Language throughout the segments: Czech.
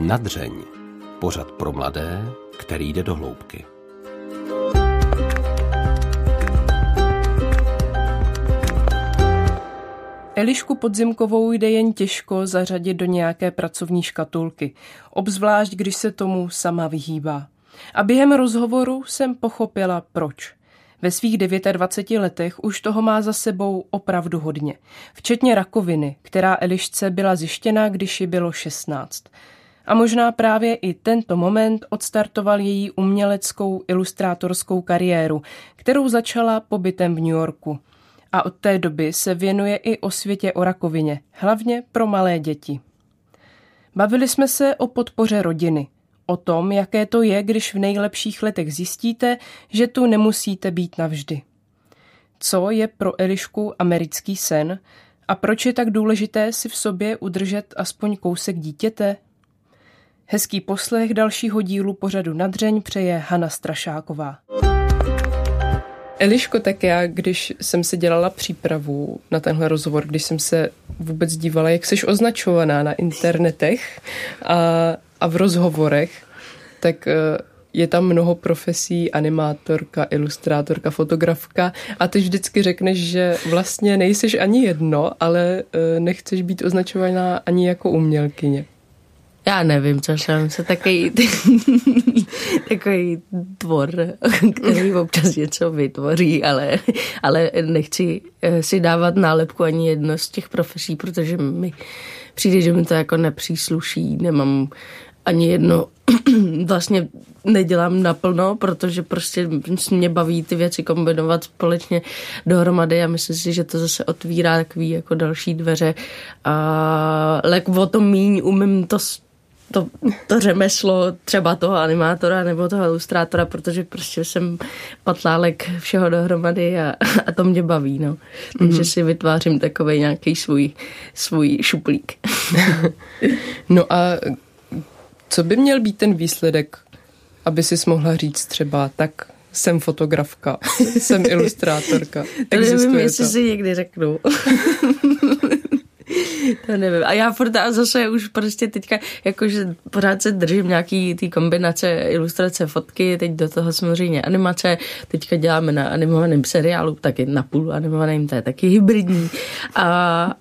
Nadřeň. Pořad pro mladé, který jde do hloubky. Elišku Podzimkovou jde jen těžko zařadit do nějaké pracovní škatulky, obzvlášť když se tomu sama vyhýbá. A během rozhovoru jsem pochopila proč. Ve svých 29 letech už toho má za sebou opravdu hodně, včetně rakoviny, která Elišce byla zjištěna, když ji bylo 16. A možná právě i tento moment odstartoval její uměleckou ilustrátorskou kariéru, kterou začala pobytem v New Yorku. A od té doby se věnuje i o světě o rakovině, hlavně pro malé děti. Bavili jsme se o podpoře rodiny, o tom, jaké to je, když v nejlepších letech zjistíte, že tu nemusíte být navždy. Co je pro Elišku americký sen a proč je tak důležité si v sobě udržet aspoň kousek dítěte? Hezký poslech dalšího dílu pořadu Nadřeň přeje Hana Strašáková. Eliško, tak já, když jsem si dělala přípravu na tenhle rozhovor, když jsem se vůbec dívala, jak jsi označovaná na internetech a, a v rozhovorech, tak eh, je tam mnoho profesí, animátorka, ilustrátorka, fotografka a ty vždycky řekneš, že vlastně nejseš ani jedno, ale eh, nechceš být označovaná ani jako umělkyně. Já nevím, co jsem se takový, takový tvor, který občas něco vytvoří, ale, ale nechci eh, si dávat nálepku ani jedno z těch profesí, protože mi přijde, že mi to jako nepřísluší, nemám ani jedno vlastně nedělám naplno, protože prostě mě baví ty věci kombinovat společně dohromady a myslím si, že to zase otvírá takový jako další dveře. A lek o to míň umím to to, to řemeslo třeba toho animátora nebo toho ilustrátora, protože prostě jsem patlálek všeho dohromady a, a to mě baví, no. Takže mm-hmm. si vytvářím takový nějaký svůj, svůj šuplík. no a co by měl být ten výsledek, aby si mohla říct třeba tak jsem fotografka, jsem ilustrátorka. to nevím, jestli si někdy řeknu. To nevím. A já furt a zase už prostě teďka, jakože pořád se držím nějaký ty kombinace ilustrace, fotky, teď do toho samozřejmě animace, teďka děláme na animovaném seriálu, taky na půl animovaném, to je taky hybridní. A,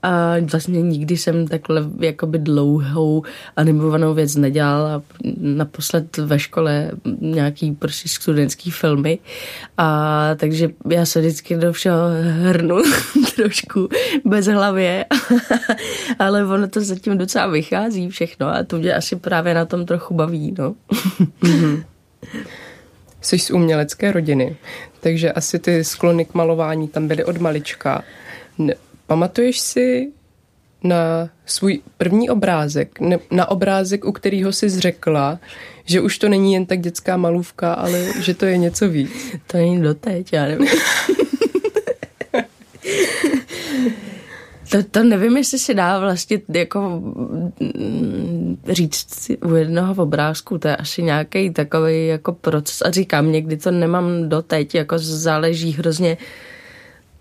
a vlastně nikdy jsem takhle jakoby dlouhou animovanou věc nedělala. Naposled ve škole nějaký prostě studentský filmy. A takže já se vždycky do všeho hrnu trošku bez hlavě ale ono to zatím docela vychází všechno a to mě asi právě na tom trochu baví, no. mm-hmm. Jsi z umělecké rodiny, takže asi ty sklony k malování tam byly od malička. Ne, pamatuješ si na svůj první obrázek, ne, na obrázek, u kterého jsi zřekla, že už to není jen tak dětská malůvka, ale že to je něco víc? To není doteď, já nevím. To, to nevím, jestli se dá vlastně jako mm, říct u jednoho obrázku, to je asi nějaký takový jako proces. A říkám, někdy to nemám doteď, jako záleží hrozně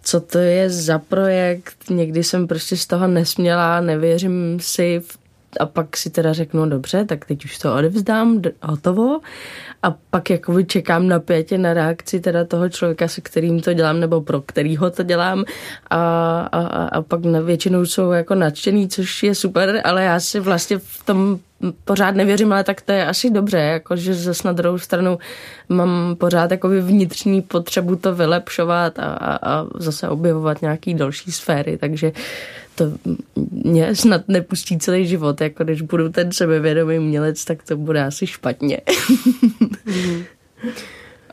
co to je za projekt, někdy jsem prostě z toho nesměla, nevěřím si v a pak si teda řeknu, dobře, tak teď už to odevzdám, hotovo. A pak jako čekám na pětě na reakci teda toho člověka, se kterým to dělám, nebo pro kterýho to dělám. A, a, a pak na většinou jsou jako nadšený, což je super, ale já si vlastně v tom pořád nevěřím, ale tak to je asi dobře, jakože zase na druhou stranu mám pořád jako vnitřní potřebu to vylepšovat a, a, a zase objevovat nějaký další sféry, takže to mě snad nepustí celý život, jako když budu ten sebevědomý umělec, tak to bude asi špatně.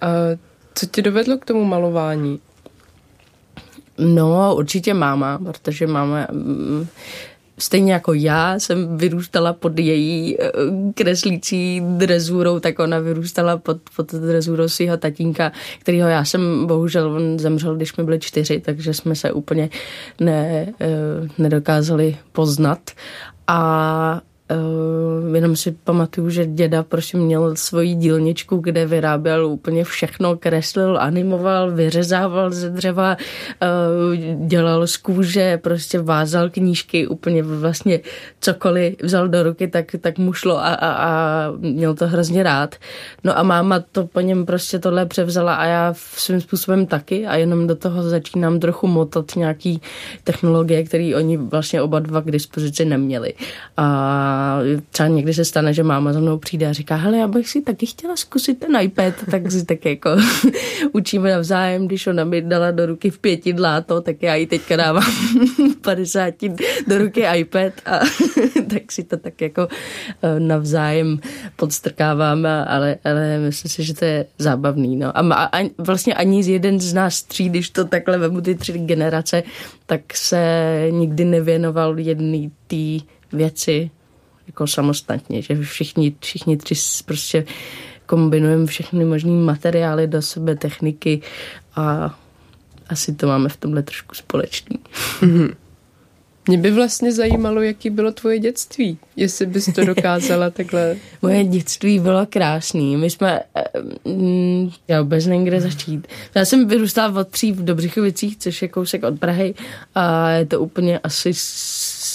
a co tě dovedlo k tomu malování? No, určitě máma, protože máma mm, stejně jako já jsem vyrůstala pod její eh, kreslící drezurou, tak ona vyrůstala pod, pod drezurou svého tatínka, kterýho já jsem, bohužel on zemřel, když mi byli čtyři, takže jsme se úplně ne, eh, nedokázali poznat. A Uh, jenom si pamatuju, že děda prostě měl svoji dílničku, kde vyráběl úplně všechno, kreslil, animoval, vyřezával ze dřeva, uh, dělal z kůže, prostě vázal knížky, úplně vlastně cokoliv vzal do ruky, tak, tak mu šlo a, a, a měl to hrozně rád. No a máma to po něm prostě tohle převzala a já svým způsobem taky a jenom do toho začínám trochu motat nějaký technologie, které oni vlastně oba dva k dispozici neměli. A třeba někdy se stane, že máma za mnou přijde a říká, hele, já bych si taky chtěla zkusit ten iPad, tak si tak jako učíme navzájem, když ona mi dala do ruky v pěti dláto, tak já ji teďka dávám v 50 do ruky iPad a tak si to tak jako eh, navzájem podstrkáváme, ale, ale myslím si, že to je zábavný. No. A, a vlastně ani z jeden z nás tří, když to takhle vemu ty tři generace, tak se nikdy nevěnoval jedný té věci jako samostatně, že všichni, všichni tři prostě kombinujeme všechny možné materiály do sebe, techniky a asi to máme v tomhle trošku společný. Mm-hmm. Mě by vlastně zajímalo, jaký bylo tvoje dětství, jestli bys to dokázala takhle. Moje dětství bylo krásný. My jsme, mm, já vůbec nevím, kde začít. Já jsem vyrůstala od tří v Dobřichovicích, což je kousek od Prahy a je to úplně asi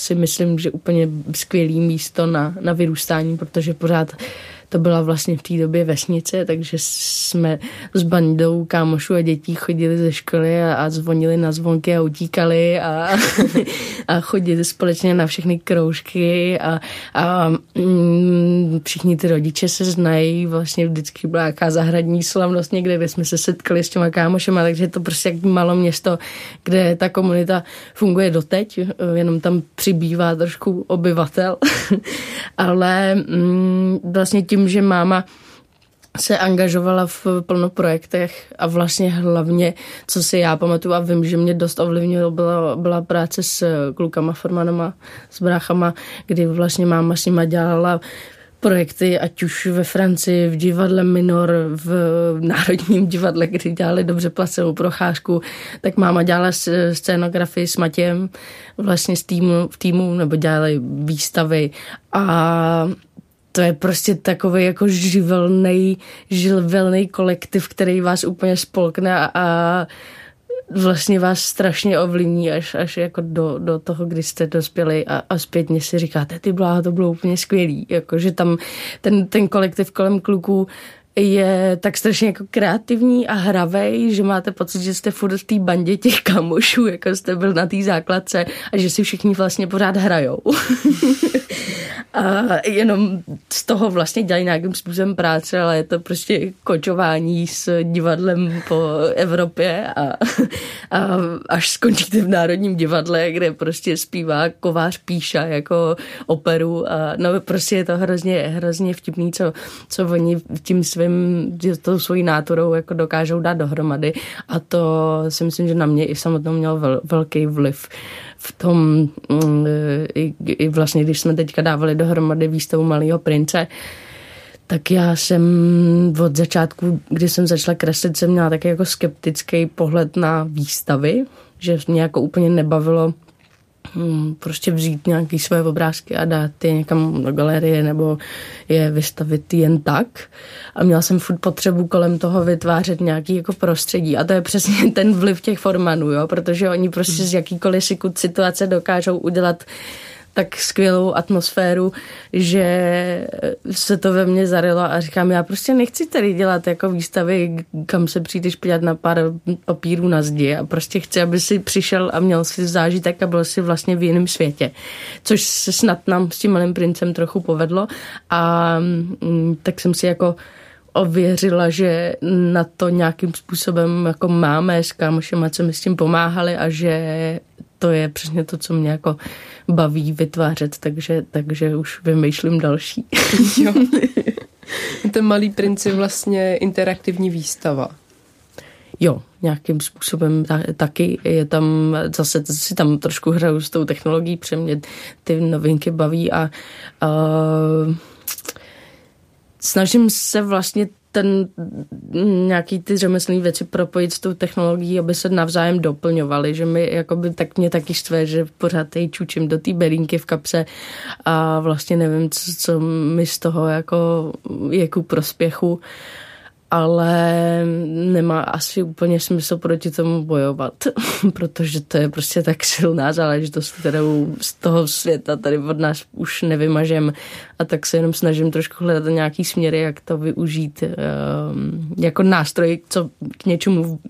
si myslím, že úplně skvělý místo na, na vyrůstání, protože pořád to byla vlastně v té době vesnice, takže jsme s bandou kámošů a dětí chodili ze školy a, a zvonili na zvonky a utíkali a, a chodili společně na všechny kroužky a, a mm, všichni ty rodiče se znají, vlastně vždycky byla nějaká zahradní slavnost někde, kde jsme se setkali s těma kámošema, takže je to prostě jak malo město, kde ta komunita funguje doteď, jenom tam přibývá trošku obyvatel, ale mm, vlastně tím tím, že máma se angažovala v plno projektech a vlastně hlavně, co si já pamatuju a vím, že mě dost ovlivnilo, byla, byla práce s klukama, formanama, s bráchama, kdy vlastně máma s nima dělala projekty, ať už ve Francii, v divadle Minor, v Národním divadle, kdy dělali dobře placenou procházku, tak máma dělala scénografii s Matějem vlastně z týmu, v týmu, nebo dělali výstavy a to je prostě takový jako živelný, živelný kolektiv, který vás úplně spolkne a, a vlastně vás strašně ovlivní až, až jako do, do toho, kdy jste dospěli a, a zpětně si říkáte, ty bláha, to bylo úplně skvělý. Jako, že tam ten, ten kolektiv kolem kluků je tak strašně jako kreativní a hravej, že máte pocit, že jste furt v té bandě těch kamošů, jako jste byl na té základce a že si všichni vlastně pořád hrajou. a jenom z toho vlastně dělají nějakým způsobem práce, ale je to prostě kočování s divadlem po Evropě a, a až skončíte v Národním divadle, kde prostě zpívá Kovář Píša jako operu a no prostě je to hrozně, hrozně vtipný, co, co oni tím svým, tou svojí náturou jako dokážou dát dohromady. A to si myslím, že na mě i samotnou měl vel, velký vliv v tom, mm, i, i vlastně, když jsme teďka dávali dohromady výstavu Malého prince, tak já jsem od začátku, kdy jsem začala kreslit, jsem měla taky jako skeptický pohled na výstavy, že mě jako úplně nebavilo prostě vzít nějaký své obrázky a dát je někam do galerie nebo je vystavit jen tak. A měla jsem furt potřebu kolem toho vytvářet nějaký jako prostředí. A to je přesně ten vliv těch formanů, jo? protože oni prostě z jakýkoliv situace dokážou udělat tak skvělou atmosféru, že se to ve mně zarilo a říkám, já prostě nechci tady dělat jako výstavy, kam se přijdeš podívat na pár papírů na zdi a prostě chci, aby si přišel a měl si zážitek a byl si vlastně v jiném světě. Což se snad nám s tím malým princem trochu povedlo a mm, tak jsem si jako ověřila, že na to nějakým způsobem jako máme s kámošema, co mi s tím pomáhali a že to je přesně to, co mě jako baví vytvářet, takže, takže už vymýšlím další. jo. Ten malý princ je vlastně interaktivní výstava. Jo, nějakým způsobem ta, taky je tam, zase si tam trošku hraju s tou technologií, protože mě ty novinky baví a, a snažím se vlastně ten nějaký ty řemeslné věci propojit s tou technologií, aby se navzájem doplňovaly, že mi jakoby, tak mě taky štve, že pořád tej čučím do té berínky v kapse a vlastně nevím, co, co mi z toho jako je ku prospěchu ale nemá asi úplně smysl proti tomu bojovat, protože to je prostě tak silná záležitost, kterou z toho světa tady od nás už nevymažem. A tak se jenom snažím trošku hledat nějaký směry, jak to využít um, jako nástroj, co k něčemu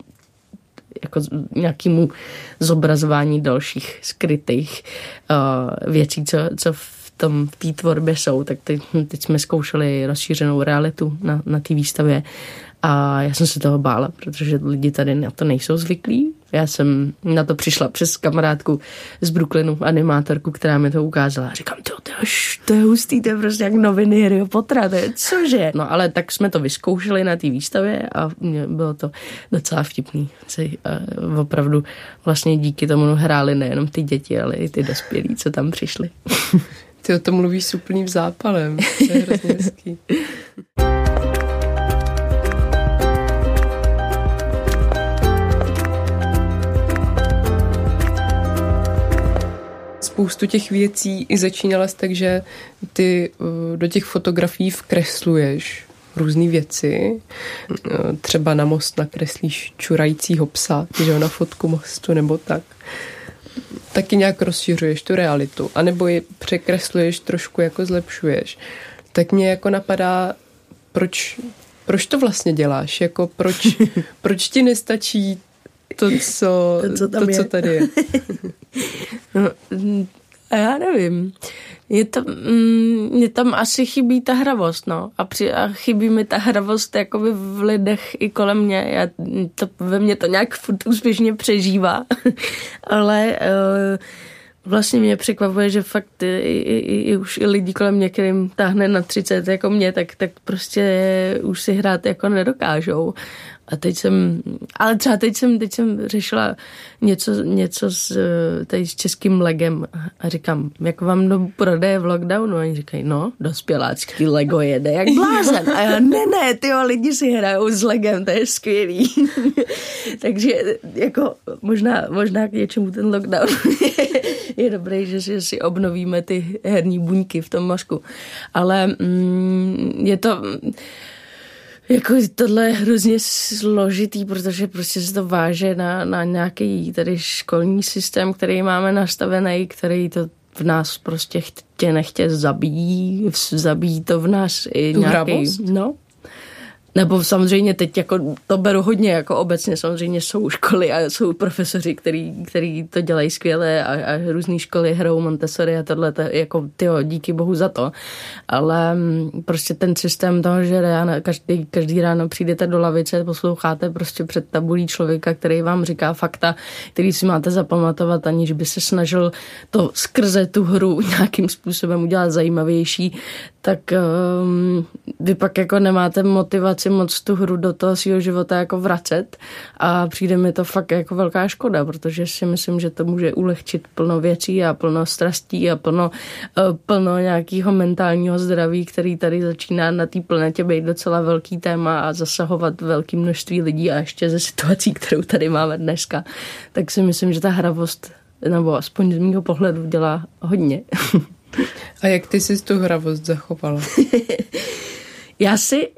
jako nějakému zobrazování dalších skrytých uh, věcí, co, co v tom v té tvorbě jsou. Tak teď, teď jsme zkoušeli rozšířenou realitu na, na té výstavě a já jsem se toho bála, protože lidi tady na to nejsou zvyklí. Já jsem na to přišla přes kamarádku z Brooklynu, animátorku, která mi to ukázala. A říkám, to, to, to je hustý, to je prostě jak noviny Harryho Pottera, to je cože? No ale tak jsme to vyzkoušeli na té výstavě a bylo to docela vtipný. Si, uh, opravdu vlastně díky tomu hráli nejenom ty děti, ale i ty dospělí, co tam přišli. Ty o tom mluvíš s úplným zápalem. To je hrozně hezký. spoustu těch věcí i začínala tak, že ty uh, do těch fotografií vkresluješ různé věci. Uh, třeba na most nakreslíš čurajícího psa, že na fotku mostu nebo tak. Taky nějak rozšiřuješ tu realitu. A nebo ji překresluješ, trošku jako zlepšuješ. Tak mě jako napadá, proč, proč to vlastně děláš? Jako proč, proč ti nestačí to, co, to, co, tam to, je. co tady je. no, a já nevím. Je tam, mm, mě tam asi chybí ta hravost, no. A, při, a chybí mi ta hravost jakoby v lidech i kolem mě. Já, to, ve mně to nějak furt úspěšně přežívá. Ale uh, vlastně mě překvapuje, že fakt i, i, i, i už i lidi kolem mě, kterým táhne na 30 jako mě, tak, tak prostě už si hrát jako nedokážou. A teď jsem, ale třeba teď jsem, teď jsem řešila něco, něco s, tady s českým legem a říkám, jak vám do prodeje v lockdownu? A oni říkají, no, dospělácký Lego jede jak blázen. A já, ne, ne, ty lidi si hrajou s legem, to je skvělý. Takže jako možná, možná k něčemu ten lockdown je dobrý, že si, si obnovíme ty herní buňky v tom mozku. Ale mm, je to jako tohle je hrozně složitý, protože prostě se to váže na, na nějaký tady školní systém, který máme nastavený, který to v nás prostě chtě nechtě zabíjí, zabíjí to v nás i nějaký, no, nebo samozřejmě teď jako to beru hodně jako obecně, samozřejmě jsou školy a jsou profesoři, který, který to dělají skvěle a, a různé školy hrajou Montessori a tohle, to, jako tyjo, díky bohu za to. Ale mm, prostě ten systém toho, že ráno, každý, každý ráno přijdete do lavice, posloucháte prostě před tabulí člověka, který vám říká fakta, který si máte zapamatovat, aniž by se snažil to skrze tu hru nějakým způsobem udělat zajímavější, tak um, vy pak jako nemáte motivaci moc tu hru do toho svého života jako vracet a přijde mi to fakt jako velká škoda, protože si myslím, že to může ulehčit plno věcí a plno strastí a plno, uh, plno nějakého mentálního zdraví, který tady začíná na té planetě být docela velký téma a zasahovat velké množství lidí a ještě ze situací, kterou tady máme dneska, tak si myslím, že ta hravost nebo aspoň z mého pohledu dělá hodně. A jak ty jsi tu hravost zachovala? já si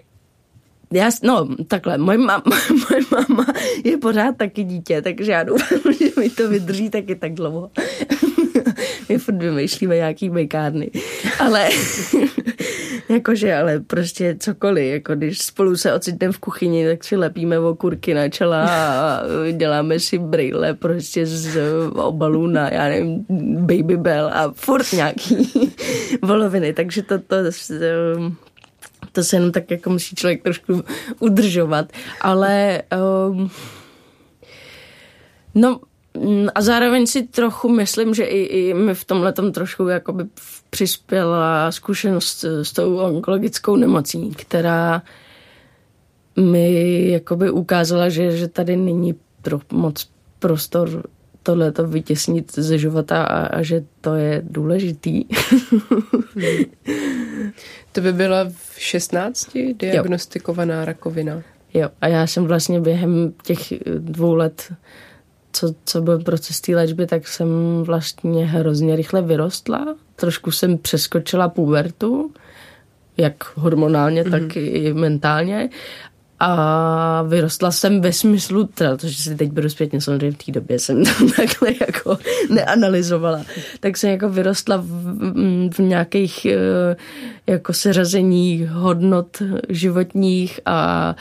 já, no, takhle, moje mama, moje mama je pořád taky dítě, takže já doufám, že mi to vydrží taky tak dlouho. My furt vymýšlíme nějaký bejkárny. Ale jakože, ale prostě cokoliv, jako když spolu se ocitneme v kuchyni, tak si lepíme okurky na čela a děláme si brýle prostě z obalů na, já nevím, Baby Bell a furt nějaký voloviny, takže to, to to se jenom tak jako musí člověk trošku udržovat, ale um, no a zároveň si trochu myslím, že i, i mi v tomhle trošku jakoby přispěla zkušenost s tou onkologickou nemocí, která mi jakoby ukázala, že, že tady není pro, moc prostor tohle to vytěsnit ze života a, a že to je důležitý. to by byla v 16 diagnostikovaná jo. rakovina. Jo, a já jsem vlastně během těch dvou let, co, co byl proces té léčby, tak jsem vlastně hrozně rychle vyrostla. Trošku jsem přeskočila pubertu, jak hormonálně, mm-hmm. tak mhm. i mentálně. A vyrostla jsem ve smyslu, teda to, že si teď beru zpětně, samozřejmě v té době jsem to takhle jako neanalyzovala, tak jsem jako vyrostla v, v nějakých eh, jako seřazení hodnot životních a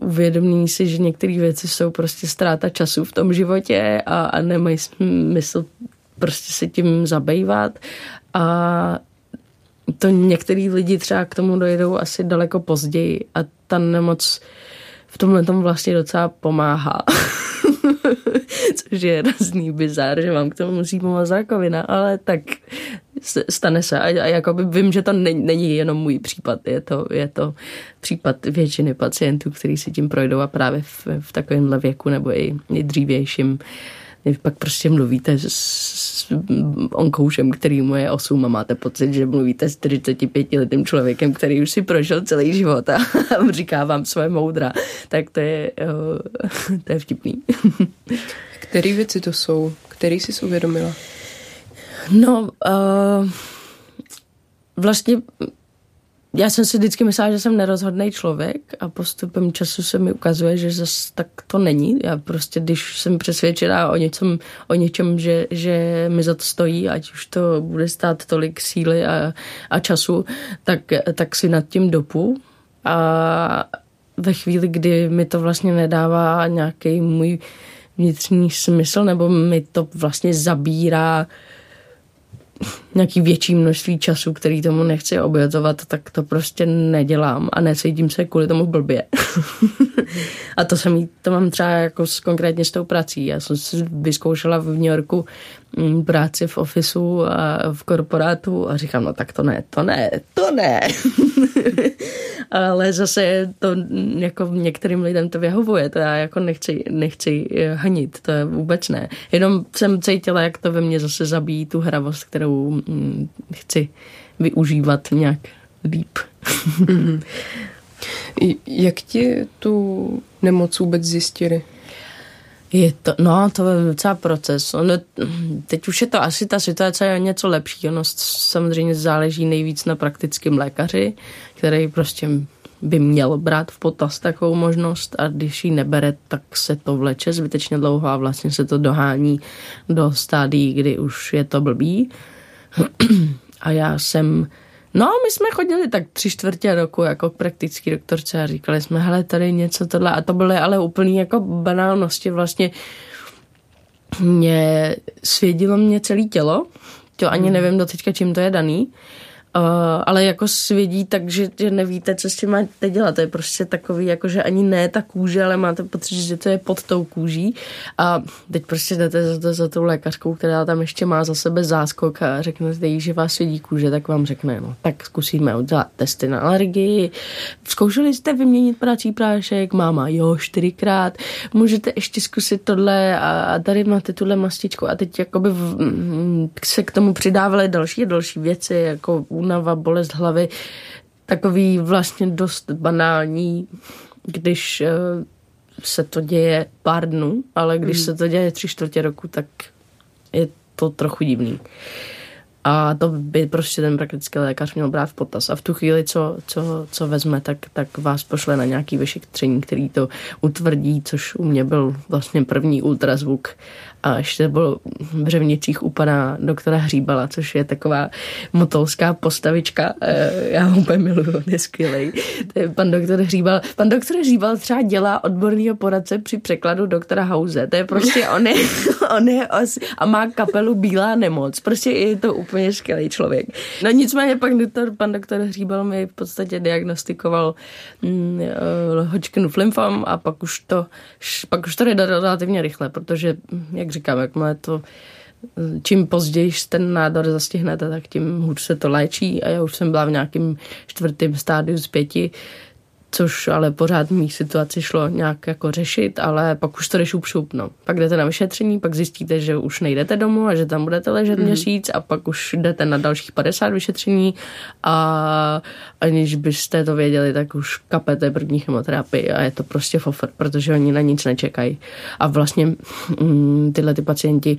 uh, uvědomení si, že některé věci jsou prostě ztráta času v tom životě a, a nemají smysl prostě se tím zabývat. A to některý lidi třeba k tomu dojedou asi daleko později a ta nemoc v tomhle tom vlastně docela pomáhá. Což je hrozný bizár, že vám k tomu musí pomoct rakovina, ale tak stane se. A, a jakoby vím, že to není, není jenom můj případ, je to, je to případ většiny pacientů, kteří si tím projdou a právě v, v takovémhle věku nebo i, i dřívějším pak prostě mluvíte s, s onkoušem, který mu je 8 a máte pocit, že mluvíte s 45 letým člověkem, který už si prožil celý život a říká vám své moudra, tak to je, uh, to je vtipný. Který věci to jsou? Který jsi uvědomila? No, uh, vlastně já jsem si vždycky myslela, že jsem nerozhodný člověk a postupem času se mi ukazuje, že zase tak to není. Já prostě, když jsem přesvědčená o něčem, o něčem že, že mi za to stojí, ať už to bude stát tolik síly a, a času, tak, tak si nad tím dopu. A ve chvíli, kdy mi to vlastně nedává nějaký můj vnitřní smysl, nebo mi to vlastně zabírá uh, nějaký větší množství času, který tomu nechci obětovat, tak to prostě nedělám a necítím se kvůli tomu blbě. a to jsem to mám třeba jako s, konkrétně s tou prací. Já jsem si vyzkoušela v New Yorku práci v ofisu a v korporátu a říkám, no tak to ne, to ne, to ne. ale zase to jako některým lidem to vyhovuje, to já jako nechci, nechci eh, hanit, to je vůbec ne. Jenom jsem cítila, jak to ve mně zase zabíjí tu hravost, kterou mm, chci využívat nějak líp. Mm-hmm. Jak ti tu nemoc vůbec zjistili? Je to, no, to je docela proces. Ono, teď už je to asi ta situace je něco lepší. Ono samozřejmě záleží nejvíc na praktickém lékaři, který prostě by měl brát v potaz takovou možnost a když ji nebere, tak se to vleče zbytečně dlouho a vlastně se to dohání do stádií, kdy už je to blbý. A já jsem No, my jsme chodili tak tři čtvrtě roku jako k praktický doktorce a říkali jsme, hele, tady něco tohle. A to byly ale úplný jako banálnosti. Vlastně mě svědilo mě celé tělo. To ani hmm. nevím do teďka, čím to je daný. Uh, ale jako svědí tak, že, že nevíte, co s tím máte dělat. To je prostě takový, jako že ani ne ta kůže, ale máte pocit, že to je pod tou kůží. A teď prostě jdete za, to, za tou lékařkou, která tam ještě má za sebe záskok a řeknete jí, že vás svědí kůže, tak vám řekne, no tak zkusíme udělat testy na alergii. Zkoušeli jste vyměnit prací prášek? Máma, jo, čtyřikrát. Můžete ještě zkusit tohle a, a tady máte tuhle mastičku a teď jakoby v, m, se k tomu přidávaly další a další věci, jako únava, bolest hlavy, takový vlastně dost banální, když eh, se to děje pár dnů, ale když mm. se to děje tři čtvrtě roku, tak je to trochu divný. A to by prostě ten praktický lékař měl brát v potaz. A v tu chvíli, co, co, co vezme, tak, tak vás pošle na nějaký vyšetření, který to utvrdí, což u mě byl vlastně první ultrazvuk a ještě byl v Řevnicích u pana doktora Hříbala, což je taková motolská postavička. Eh, já ho úplně miluju, on je skvělej. To je pan doktor Hříbal. Pan doktor Hříbal třeba dělá odborného poradce při překladu doktora Hauze. To je prostě, on je, on je os, a má kapelu Bílá nemoc. Prostě je to úplně skvělý člověk. No nicméně pak doktor, pan doktor Hříbal mi v podstatě diagnostikoval hm, Hodgkinův lymfom a pak už to, pak už to jde relativně rychle, protože, jak říkám, jakmile to čím později ten nádor zastihnete, tak tím hůř se to léčí. A já už jsem byla v nějakém čtvrtém stádiu z pěti, což ale pořád v mých situaci šlo nějak jako řešit, ale pak už to jdeš šup, no. Pak jdete na vyšetření, pak zjistíte, že už nejdete domů a že tam budete ležet mm-hmm. měsíc a pak už jdete na dalších 50 vyšetření a aniž byste to věděli, tak už kapete první chemoterapii a je to prostě fofr, protože oni na nic nečekají. A vlastně mm, tyhle ty pacienti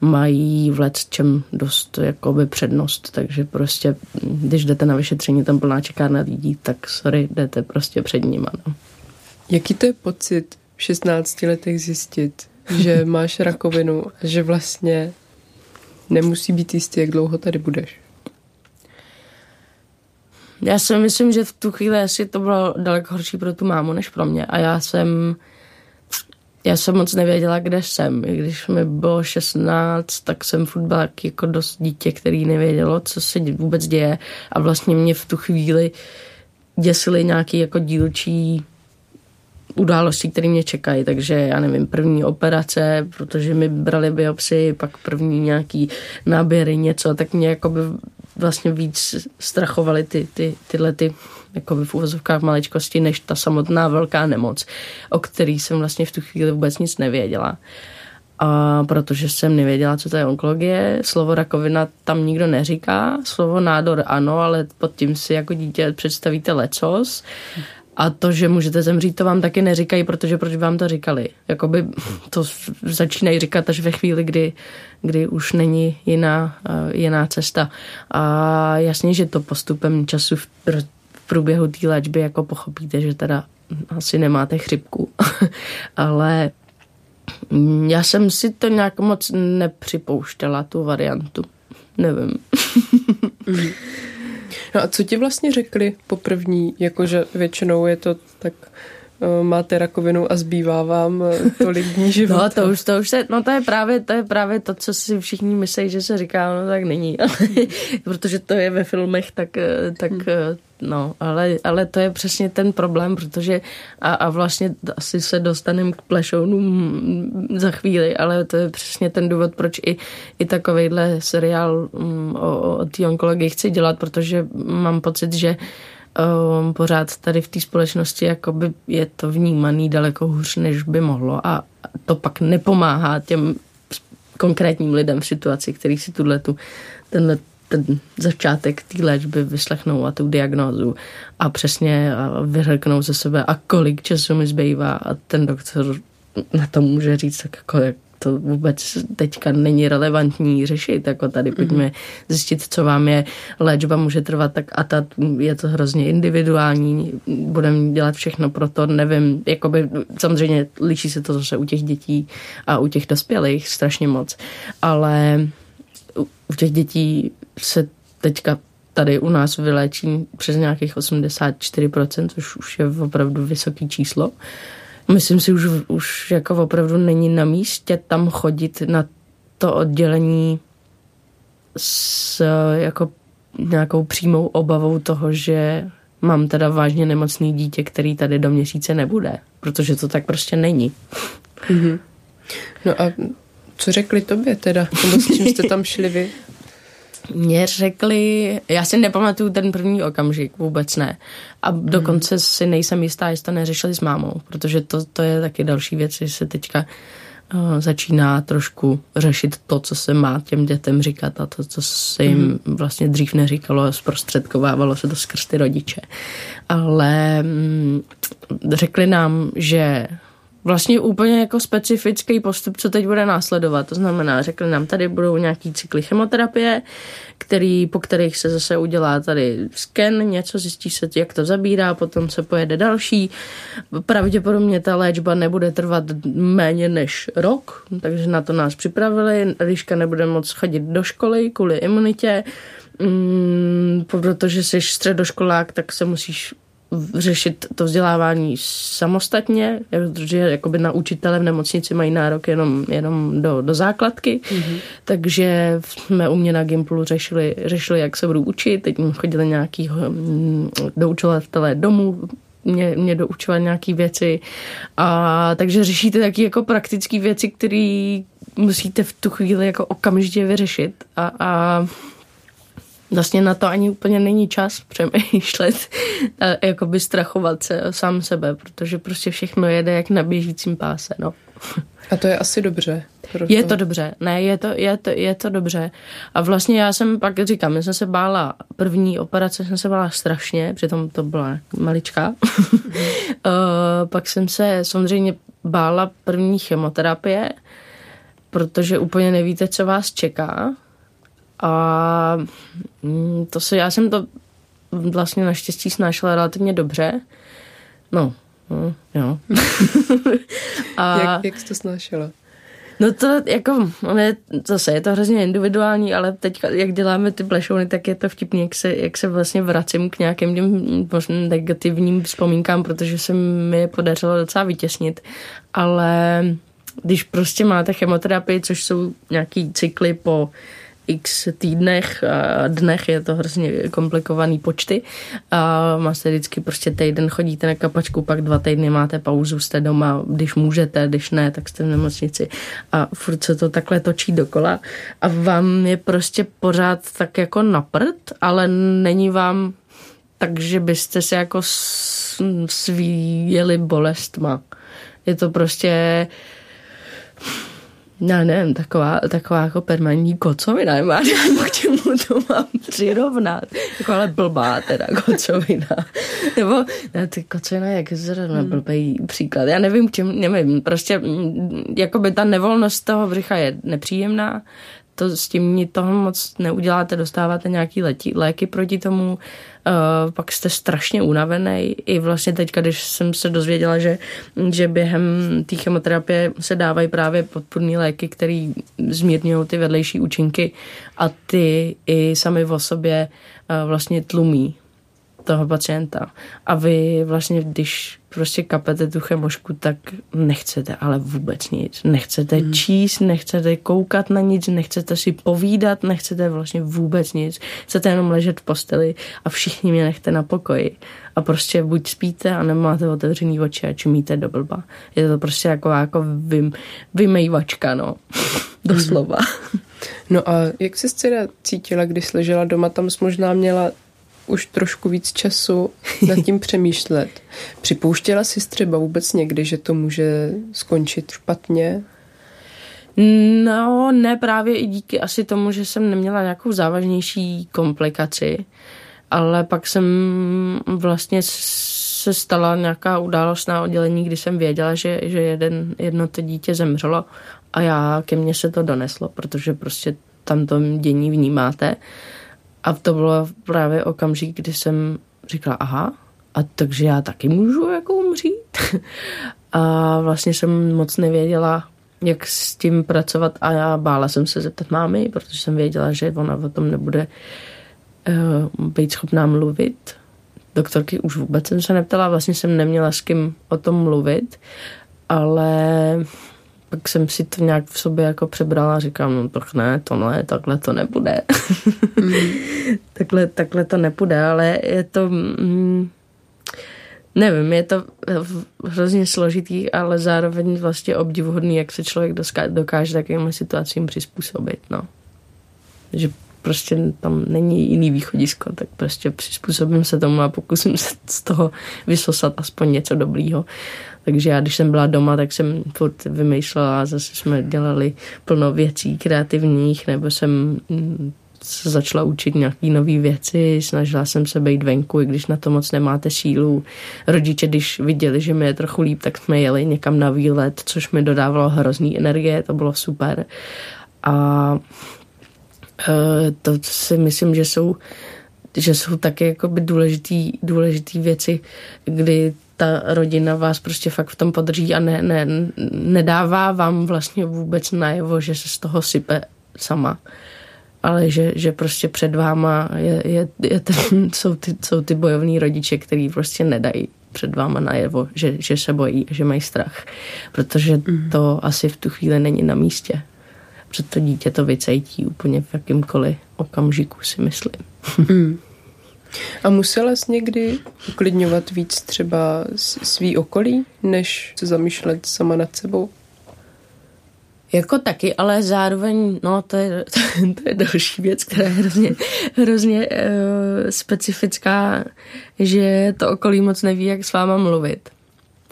mají v let čem dost jakoby přednost, takže prostě, když jdete na vyšetření, tam plná čekárna lidí, tak sorry, jdete prostě před nima. No. Jaký to je pocit v 16 letech zjistit, že máš rakovinu a že vlastně nemusí být jistý, jak dlouho tady budeš? Já si myslím, že v tu chvíli asi to bylo daleko horší pro tu mámu než pro mě a já jsem já jsem moc nevěděla, kde jsem. I když mi bylo 16, tak jsem furt byla jako dost dítě, který nevědělo, co se vůbec děje. A vlastně mě v tu chvíli děsily nějaký jako dílčí události, které mě čekají, takže já nevím, první operace, protože mi brali biopsy, pak první nějaký náběry, něco, tak mě jako by vlastně víc strachovaly ty, ty, tyhle ty jako v úvozovkách maličkosti, než ta samotná velká nemoc, o který jsem vlastně v tu chvíli vůbec nic nevěděla. A protože jsem nevěděla, co to je onkologie, slovo rakovina tam nikdo neříká, slovo nádor ano, ale pod tím si jako dítě představíte lecos. A to, že můžete zemřít, to vám taky neříkají, protože proč vám to říkali. Jakoby to začínají říkat až ve chvíli, kdy, kdy už není jiná, uh, jiná cesta. A jasně, že to postupem času v průběhu té léčby jako pochopíte, že teda asi nemáte chřipku. Ale já jsem si to nějak moc nepřipouštěla, tu variantu. Nevím. no a co ti vlastně řekli poprvní, jakože většinou je to tak Eh, máte rakovinu a zbývá vám eh, tolik dní života. No to už, to už se, no to je právě, to je právě to, co si všichni myslí, že se říká, no tak není. Protože to je ve filmech, tak, eh, tak hmm. No, ale, ale to je přesně ten problém, protože a, a vlastně asi se dostaneme k plešounům za chvíli, ale to je přesně ten důvod, proč i, i takovejhle seriál mm, o, o té onkologii chci dělat, protože mám pocit, že um, pořád tady v té společnosti jakoby je to vnímaný daleko hůř, než by mohlo a to pak nepomáhá těm konkrétním lidem v situaci, který si tuhle tu, tenhle ten začátek té léčby vyslechnou a tu diagnózu a přesně vyhrknou ze sebe a kolik času mi zbývá a ten doktor na to může říct tak jako jak to vůbec teďka není relevantní řešit, jako tady pojďme mm-hmm. zjistit, co vám je. Léčba může trvat tak a ta je to hrozně individuální, budeme dělat všechno pro to, nevím, jakoby samozřejmě liší se to zase u těch dětí a u těch dospělých strašně moc, ale u těch dětí se teďka tady u nás vyléčí přes nějakých 84%, což už je opravdu vysoký číslo. Myslím si, už, už jako opravdu není na místě tam chodit na to oddělení s jako nějakou přímou obavou toho, že mám teda vážně nemocný dítě, který tady do měsíce nebude, protože to tak prostě není. Mm-hmm. No a co řekli tobě teda? Nebo s čím jste tam šli vy? Mně řekli, já si nepamatuju ten první okamžik, vůbec ne. A dokonce si nejsem jistá, jestli to neřešili s mámou, protože to, to je taky další věc, že se teďka uh, začíná trošku řešit to, co se má těm dětem říkat a to, co se jim mm. vlastně dřív neříkalo, zprostředkovávalo se to skrz ty rodiče. Ale um, řekli nám, že vlastně úplně jako specifický postup, co teď bude následovat. To znamená, řekli nám, tady budou nějaký cykly chemoterapie, který, po kterých se zase udělá tady sken, něco zjistí se, jak to zabírá, potom se pojede další. Pravděpodobně ta léčba nebude trvat méně než rok, takže na to nás připravili. Liška nebude moc chodit do školy kvůli imunitě, mm, protože jsi středoškolák, tak se musíš řešit to vzdělávání samostatně, protože jakoby na učitele v nemocnici mají nárok jenom, jenom do, do základky, mm-hmm. takže jsme u mě na Gimplu řešili, řešili, jak se budu učit, teď chodili nějaký hm, doučovatelé domů, mě, mě doučovat nějaké věci. A takže řešíte taky jako praktické věci, které musíte v tu chvíli jako okamžitě vyřešit. A, a vlastně na to ani úplně není čas přemýšlet, a jakoby strachovat se sám sebe, protože prostě všechno jede jak na běžícím páse, no. A to je asi dobře. Proto. Je to dobře, ne, je to, je, to, je to dobře. A vlastně já jsem pak říkám, já jsem se bála, první operace jsem se bála strašně, přitom to byla maličká. uh, pak jsem se samozřejmě bála první chemoterapie, protože úplně nevíte, co vás čeká. A mm, to se, já jsem to vlastně naštěstí snášela relativně dobře. No, no jo. a, jak, jak jsi to snášela? No to jako, je, zase je to hrozně individuální, ale teď, jak děláme ty plešouny, tak je to vtipný, jak se, jak se vlastně vracím k nějakým těm negativním vzpomínkám, protože se mi je podařilo docela vytěsnit, ale když prostě máte chemoterapii, což jsou nějaký cykly po x týdnech a dnech, je to hrozně komplikovaný počty. A máte vždycky prostě týden chodíte na kapačku, pak dva týdny máte pauzu, jste doma, když můžete, když ne, tak jste v nemocnici. A furt se to takhle točí dokola. A vám je prostě pořád tak jako naprt, ale není vám takže byste se jako svíjeli bolestma. Je to prostě já nevím, taková, taková jako permanentní kocovina, nemá k čemu to mám přirovnat. Jako ale blbá teda kocovina. Nebo ne, ty kocovina, jak je zrovna hmm. blbý příklad. Já nevím, k čemu, nevím, prostě mm, jako by ta nevolnost toho břicha je nepříjemná, to s tím ni toho moc neuděláte, dostáváte nějaký letí, léky proti tomu, uh, pak jste strašně unavený. I vlastně teď, když jsem se dozvěděla, že, že během té chemoterapie se dávají právě podpůrné léky, které zmírňují ty vedlejší účinky a ty i sami o sobě uh, vlastně tlumí toho pacienta. A vy vlastně, když prostě kapete tu chemošku, tak nechcete ale vůbec nic. Nechcete hmm. číst, nechcete koukat na nic, nechcete si povídat, nechcete vlastně vůbec nic. Chcete jenom ležet v posteli a všichni mě nechte na pokoji. A prostě buď spíte, a nemáte otevřený oči a čumíte do blba. Je to prostě jako, jako vym, vymejvačka, no. Doslova. No a jak se dcera cítila, když ležela doma? Tam jsi možná měla už trošku víc času nad tím přemýšlet. Připouštěla jsi třeba vůbec někdy, že to může skončit špatně? No, ne právě i díky asi tomu, že jsem neměla nějakou závažnější komplikaci, ale pak jsem vlastně se stala nějaká událost na oddělení, kdy jsem věděla, že, že jeden, jedno to dítě zemřelo a já ke mně se to doneslo, protože prostě tam to dění vnímáte. A to bylo právě okamžik, kdy jsem říkala, aha, a takže já taky můžu jako umřít. a vlastně jsem moc nevěděla, jak s tím pracovat a já bála jsem se zeptat mámy, protože jsem věděla, že ona o tom nebude uh, být schopná mluvit. Doktorky už vůbec jsem se neptala, vlastně jsem neměla s kým o tom mluvit, ale pak jsem si to nějak v sobě jako přebrala a říkám, no tak ne, to ne, takhle to nebude. Mm. takhle, takhle to nepůjde, ale je to... Mm, nevím, je to hrozně složitý, ale zároveň vlastně obdivuhodný, jak se člověk dokáže takovým situacím přizpůsobit, no. Že prostě tam není jiný východisko, tak prostě přizpůsobím se tomu a pokusím se z toho vysosat aspoň něco dobrýho. Takže já, když jsem byla doma, tak jsem furt vymýšlela a zase jsme dělali plno věcí kreativních, nebo jsem mm, se začala učit nějaký nové věci, snažila jsem se být venku, i když na to moc nemáte sílu. Rodiče, když viděli, že mi je trochu líp, tak jsme jeli někam na výlet, což mi dodávalo hrozný energie, to bylo super. A e, to si myslím, že jsou že jsou taky jakoby důležitý, důležitý věci, kdy ta rodina vás prostě fakt v tom podrží a ne, ne, nedává vám vlastně vůbec najevo, že se z toho sype sama. Ale že, že prostě před váma je, je, je ten, jsou, ty, jsou ty bojovní rodiče, který prostě nedají před váma najevo, že, že se bojí, že mají strach. Protože mm. to asi v tu chvíli není na místě. Protože to dítě to vycejtí úplně v jakýmkoliv okamžiku, si myslím. Mm. A musela jsi někdy uklidňovat víc třeba svý okolí, než se zamýšlet sama nad sebou? Jako taky, ale zároveň, no to je, to je další věc, která je hrozně, hrozně uh, specifická, že to okolí moc neví, jak s váma mluvit.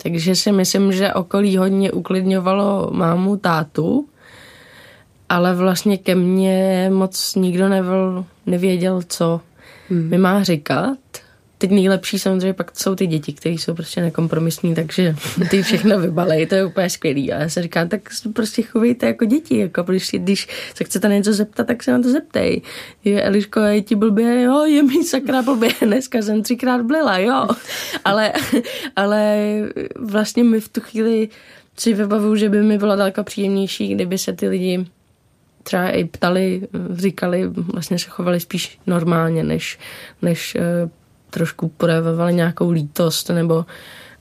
Takže si myslím, že okolí hodně uklidňovalo mámu, tátu, ale vlastně ke mně moc nikdo nevěděl, co hmm. mi má říkat teď nejlepší samozřejmě pak jsou ty děti, které jsou prostě nekompromisní, takže ty všechno vybalej, to je úplně skvělý. A já se říkám, tak prostě chovejte jako děti, jako prostě, když se chcete něco zeptat, tak se na to zeptej. Je, Eliško, je ti blbě, jo, je mi sakra blbě, dneska jsem třikrát blila, jo. Ale, ale vlastně mi v tu chvíli si vybavuju, že by mi bylo daleko příjemnější, kdyby se ty lidi třeba i ptali, říkali, vlastně se chovali spíš normálně, než, než eh, trošku projevovali nějakou lítost nebo,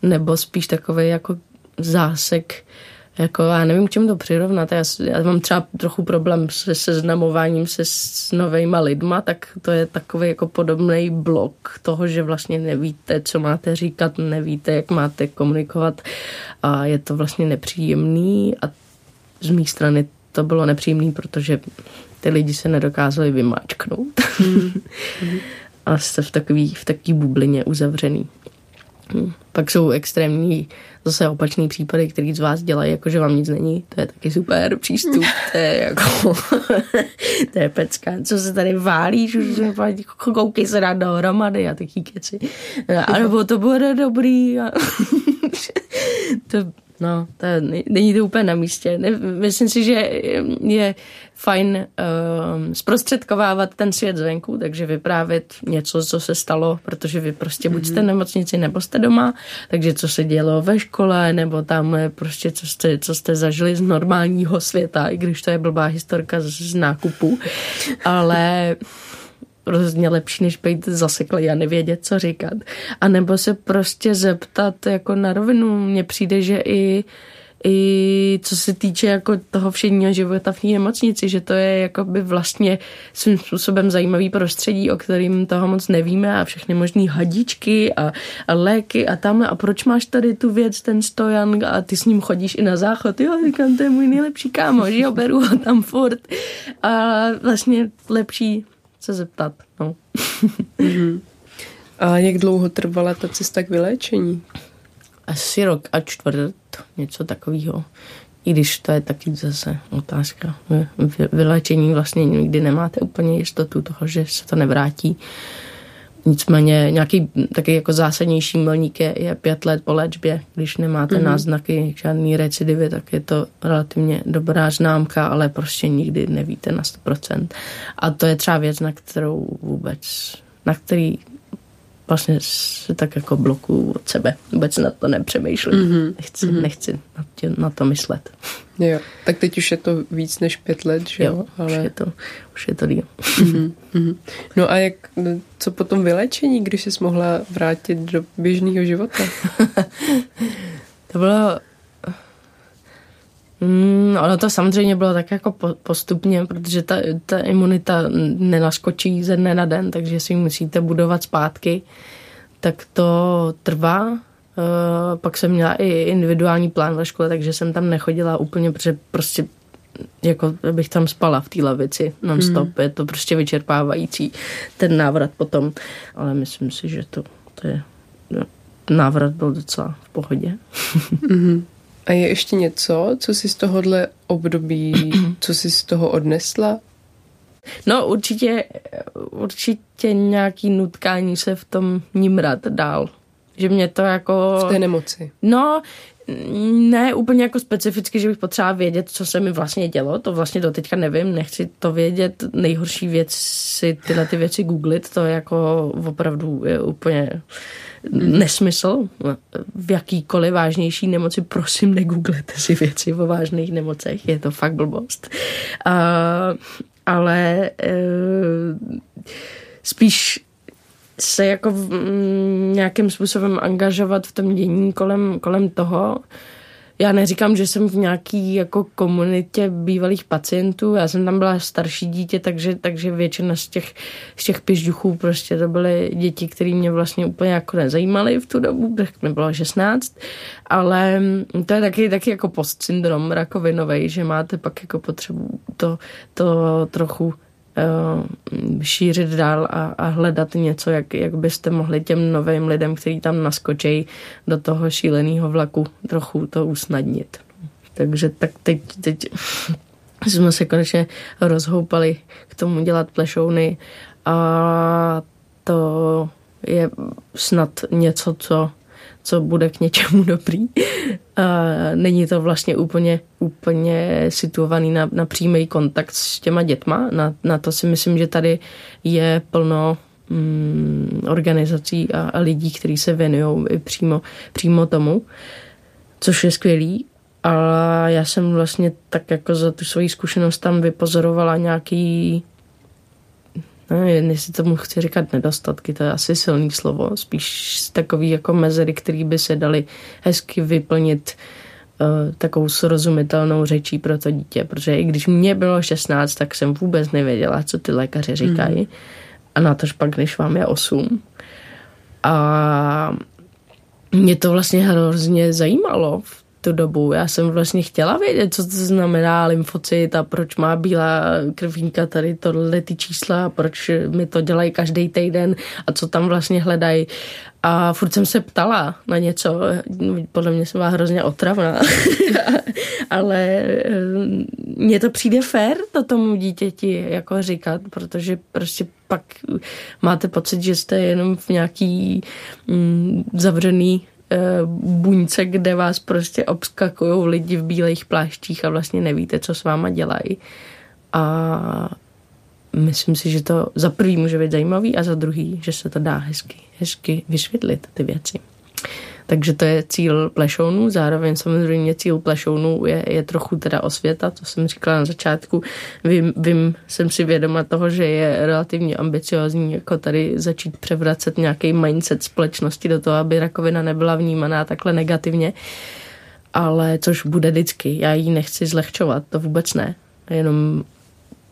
nebo spíš takový jako zásek jako já nevím, k čemu to přirovnat. Já, já mám třeba trochu problém se seznamováním se s novejma lidma, tak to je takový jako podobný blok toho, že vlastně nevíte, co máte říkat, nevíte, jak máte komunikovat a je to vlastně nepříjemný a z mé strany to bylo nepříjemný, protože ty lidi se nedokázali vymáčknout. Mm. a jste v takový, v takový bublině uzavřený. Hm. Pak jsou extrémní zase opačný případy, který z vás dělají, jako že vám nic není. To je taky super přístup. To je jako, to je pecka. Co se tady válíš, už koukej se dát dohromady a taky keci. A nebo to bude dobrý. A to, No, to není to úplně na místě. Myslím si, že je fajn uh, zprostředkovávat ten svět zvenku, takže vyprávět něco, co se stalo, protože vy prostě buď jste v mhm. nemocnici, nebo jste doma, takže co se dělo ve škole, nebo tam prostě co jste, co jste zažili z normálního světa, i když to je blbá historka z, z nákupu, ale rozhodně lepší, než být zaseklý a nevědět, co říkat. A nebo se prostě zeptat jako na rovinu. Mně přijde, že i i co se týče jako toho všedního života v té nemocnici, že to je jako by vlastně svým způsobem zajímavý prostředí, o kterým toho moc nevíme a všechny možné hadičky a, a léky a tam a proč máš tady tu věc, ten stojan a ty s ním chodíš i na záchod, jo, říkám, to je můj nejlepší kámo, že jo, beru ho tam furt a vlastně lepší se zeptat. No. mm-hmm. A jak dlouho trvala ta cesta k vyléčení? Asi rok a čtvrt, něco takového. I když to je taky zase otázka. Vyléčení vlastně nikdy nemáte úplně jistotu toho, že se to nevrátí. Nicméně nějaký taky jako zásadnější milník je, je pět let po léčbě. Když nemáte mm-hmm. náznaky žádný recidivy, tak je to relativně dobrá známka, ale prostě nikdy nevíte na 100%. A to je třeba věc, na kterou vůbec, na který vlastně se tak jako blokuju od sebe. Vůbec na to nepřemýšlím. Mm-hmm. Nechci, mm-hmm. nechci na, tě, na to myslet. Jo, tak teď už je to víc než pět let, že jo? Ale... Už je to, už je to díl. Mm-hmm. No a jak, co potom vylečení, když jsi mohla vrátit do běžného života? to bylo Mm, ono to samozřejmě bylo tak jako postupně, protože ta, ta imunita nenaskočí ze dne na den, takže si ji musíte budovat zpátky. Tak to trvá. Uh, pak jsem měla i individuální plán ve škole, takže jsem tam nechodila úplně, protože prostě jako bych tam spala v té lavici non-stop. Mm. Je to prostě vyčerpávající ten návrat potom. Ale myslím si, že to, to je no, návrat byl docela v pohodě. mm-hmm. A je ještě něco, co jsi z tohohle období, co jsi z toho odnesla? No určitě, určitě nějaký nutkání se v tom nímrat dál. Že mě to jako... V té nemoci. No, ne úplně jako specificky, že bych potřebovala vědět, co se mi vlastně dělo, to vlastně do teďka nevím, nechci to vědět, nejhorší věc si tyhle ty věci googlit, to je jako opravdu je úplně nesmysl. V jakýkoliv vážnější nemoci, prosím, negooglete si věci o vážných nemocech, je to fakt blbost. Uh, ale uh, spíš se jako v, m, nějakým způsobem angažovat v tom dění kolem, kolem toho, já neříkám, že jsem v nějaký jako komunitě bývalých pacientů, já jsem tam byla starší dítě, takže, takže většina z těch, z těch pižduchů prostě to byly děti, které mě vlastně úplně jako nezajímaly v tu dobu, tak mi bylo 16, ale to je taky, taky jako postsyndrom rakovinový, že máte pak jako potřebu to, to trochu šířit dál a, a hledat něco, jak, jak byste mohli těm novým lidem, kteří tam naskočí do toho šíleného vlaku, trochu to usnadnit. Takže tak teď, teď jsme se konečně rozhoupali k tomu dělat plešouny a to je snad něco, co co bude k něčemu dobrý. A není to vlastně úplně, úplně situovaný na, na přímý kontakt s těma dětma. Na, na to si myslím, že tady je plno mm, organizací a, a lidí, kteří se věnují přímo, přímo tomu, což je skvělý. A já jsem vlastně tak jako za tu svoji zkušenost tam vypozorovala nějaký nevím, jestli tomu chci říkat nedostatky, to je asi silný slovo, spíš takový jako mezery, které by se daly hezky vyplnit uh, takovou srozumitelnou řečí pro to dítě, protože i když mě bylo 16, tak jsem vůbec nevěděla, co ty lékaři říkají. Mm. A na tož pak, když vám je 8. A mě to vlastně hrozně zajímalo v tu dobu. Já jsem vlastně chtěla vědět, co to znamená lymfocyt a proč má bílá krvínka tady tohle ty čísla a proč mi to dělají každý týden a co tam vlastně hledají. A furt jsem se ptala na něco, podle mě jsem byla hrozně otravná, ale eh, mně to přijde fér to tomu dítěti jako říkat, protože prostě pak máte pocit, že jste jenom v nějaký mm, zavřený buňce, kde vás prostě obskakují lidi v bílých pláštích a vlastně nevíte, co s váma dělají. A myslím si, že to za prvý může být zajímavý a za druhý, že se to dá hezky, hezky vysvětlit ty věci. Takže to je cíl plešounů, zároveň samozřejmě cíl plešounů je, je trochu teda osvěta, to jsem říkala na začátku. Vím, vím, jsem si vědoma toho, že je relativně ambiciozní jako tady začít převracet nějaký mindset společnosti do toho, aby rakovina nebyla vnímaná takhle negativně, ale což bude vždycky. Já ji nechci zlehčovat, to vůbec ne. Jenom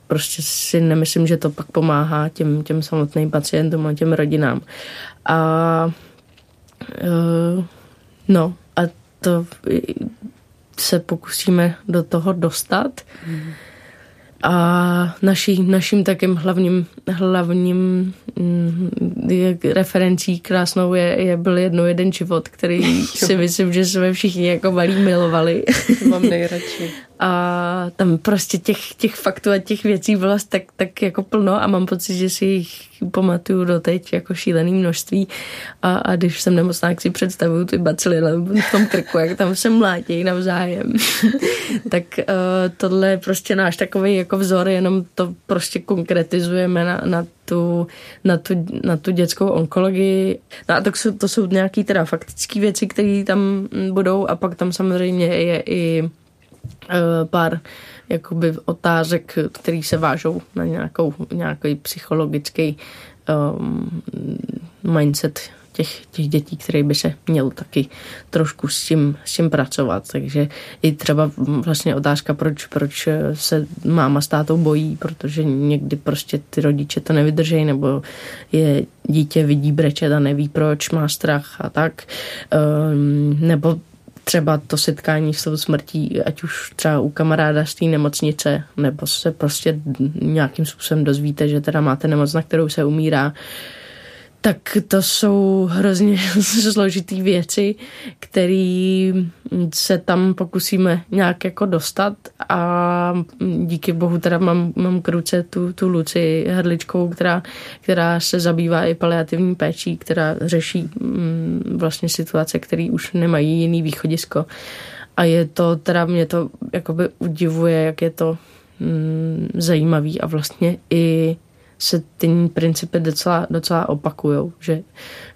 prostě si nemyslím, že to pak pomáhá těm, těm samotným pacientům a těm rodinám. A Uh, no a to se pokusíme do toho dostat. Mm. A naší, naším takým hlavním, hlavním mm, je, referencí krásnou je, je byl jednou jeden život, který si myslím, že jsme všichni jako malí milovali. Mám nejradši. A tam prostě těch, těch faktů a těch věcí bylo tak, tak jako plno a mám pocit, že si jich pamatuju doteď jako šílený množství a, a když jsem nemocná, jak si představuju ty bacily v tom krku, jak tam se mlátějí navzájem. tak uh, tohle je prostě náš takový jako vzor, jenom to prostě konkretizujeme na, na tu, na tu, na tu dětskou onkologii. No a to jsou, to jsou nějaké teda faktické věci, které tam budou a pak tam samozřejmě je i pár jakoby otázek, které se vážou na nějakou, nějaký psychologický um, mindset těch, těch dětí, který by se měl taky trošku s tím, s tím pracovat. Takže i třeba vlastně otázka, proč, proč se máma s tátou bojí, protože někdy prostě ty rodiče to nevydržejí, nebo je dítě vidí brečet a neví proč, má strach a tak. Um, nebo třeba to setkání s tou smrtí, ať už třeba u kamaráda z té nemocnice, nebo se prostě nějakým způsobem dozvíte, že teda máte nemoc, na kterou se umírá, tak to jsou hrozně složitý věci, které se tam pokusíme nějak jako dostat a díky bohu teda mám, mám k ruce tu, tu Luci Hrdličkou, která, která se zabývá i paliativní péčí, která řeší mm, vlastně situace, které už nemají jiný východisko. A je to, teda mě to jakoby udivuje, jak je to mm, zajímavý a vlastně i se ty principy docela, docela opakují, že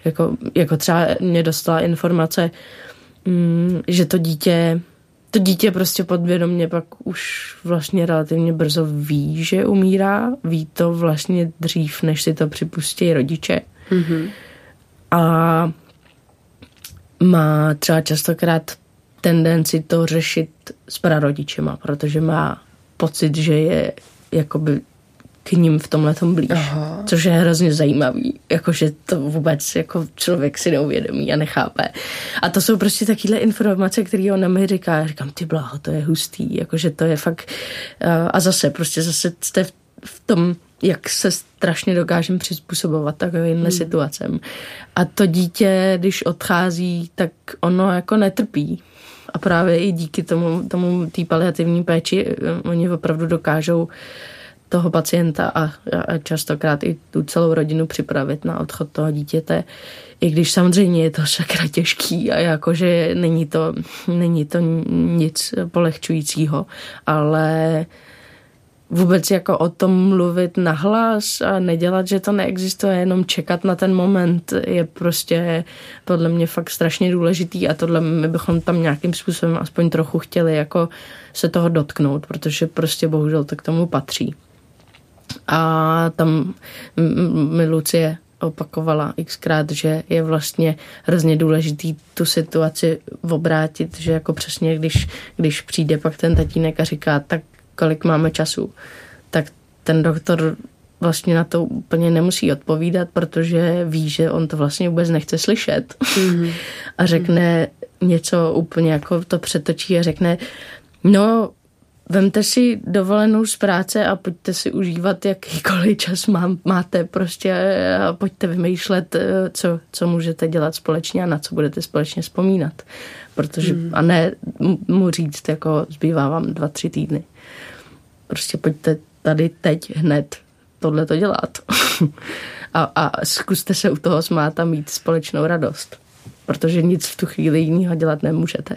jako, jako třeba mě dostala informace, mm, že to dítě to dítě prostě podvědomě pak už vlastně relativně brzo ví, že umírá, ví to vlastně dřív, než si to připustí rodiče. Mm-hmm. A má třeba častokrát tendenci to řešit s prarodičema, protože má pocit, že je jakoby k ním v tomhle tom blíž. Aha. Což je hrozně zajímavý. Jakože to vůbec jako člověk si neuvědomí a nechápe. A to jsou prostě takovéhle informace, které on mi říká. Já říkám, ty bláho, to je hustý. Jakože to je fakt... A zase, prostě zase jste v, v tom jak se strašně dokážeme přizpůsobovat takovým hmm. situacem. A to dítě, když odchází, tak ono jako netrpí. A právě i díky tomu, tomu té paliativní péči eh, oni opravdu dokážou toho pacienta a, a častokrát i tu celou rodinu připravit na odchod toho dítěte. I když samozřejmě je to sakra těžký a jakože není to, není to nic polehčujícího, ale vůbec jako o tom mluvit nahlas a nedělat, že to neexistuje, jenom čekat na ten moment je prostě podle mě fakt strašně důležitý a tohle my bychom tam nějakým způsobem aspoň trochu chtěli jako se toho dotknout, protože prostě bohužel to k tomu patří. A tam mi Lucie opakovala xkrát, že je vlastně hrozně důležitý tu situaci obrátit, že jako přesně když, když přijde pak ten tatínek a říká, tak kolik máme času, tak ten doktor vlastně na to úplně nemusí odpovídat, protože ví, že on to vlastně vůbec nechce slyšet. Mm-hmm. a řekne něco úplně jako to přetočí a řekne, no Vemte si dovolenou z práce a pojďte si užívat jakýkoliv čas mám, máte prostě a pojďte vymýšlet, eh, co, co můžete dělat společně a na co budete společně vzpomínat. Protože, mm. A ne mu říct, jako zbývá vám dva, tři týdny. Prostě pojďte tady teď hned tohle to dělat. a, a zkuste se u toho smát a mít společnou radost. Protože nic v tu chvíli jiného dělat nemůžete.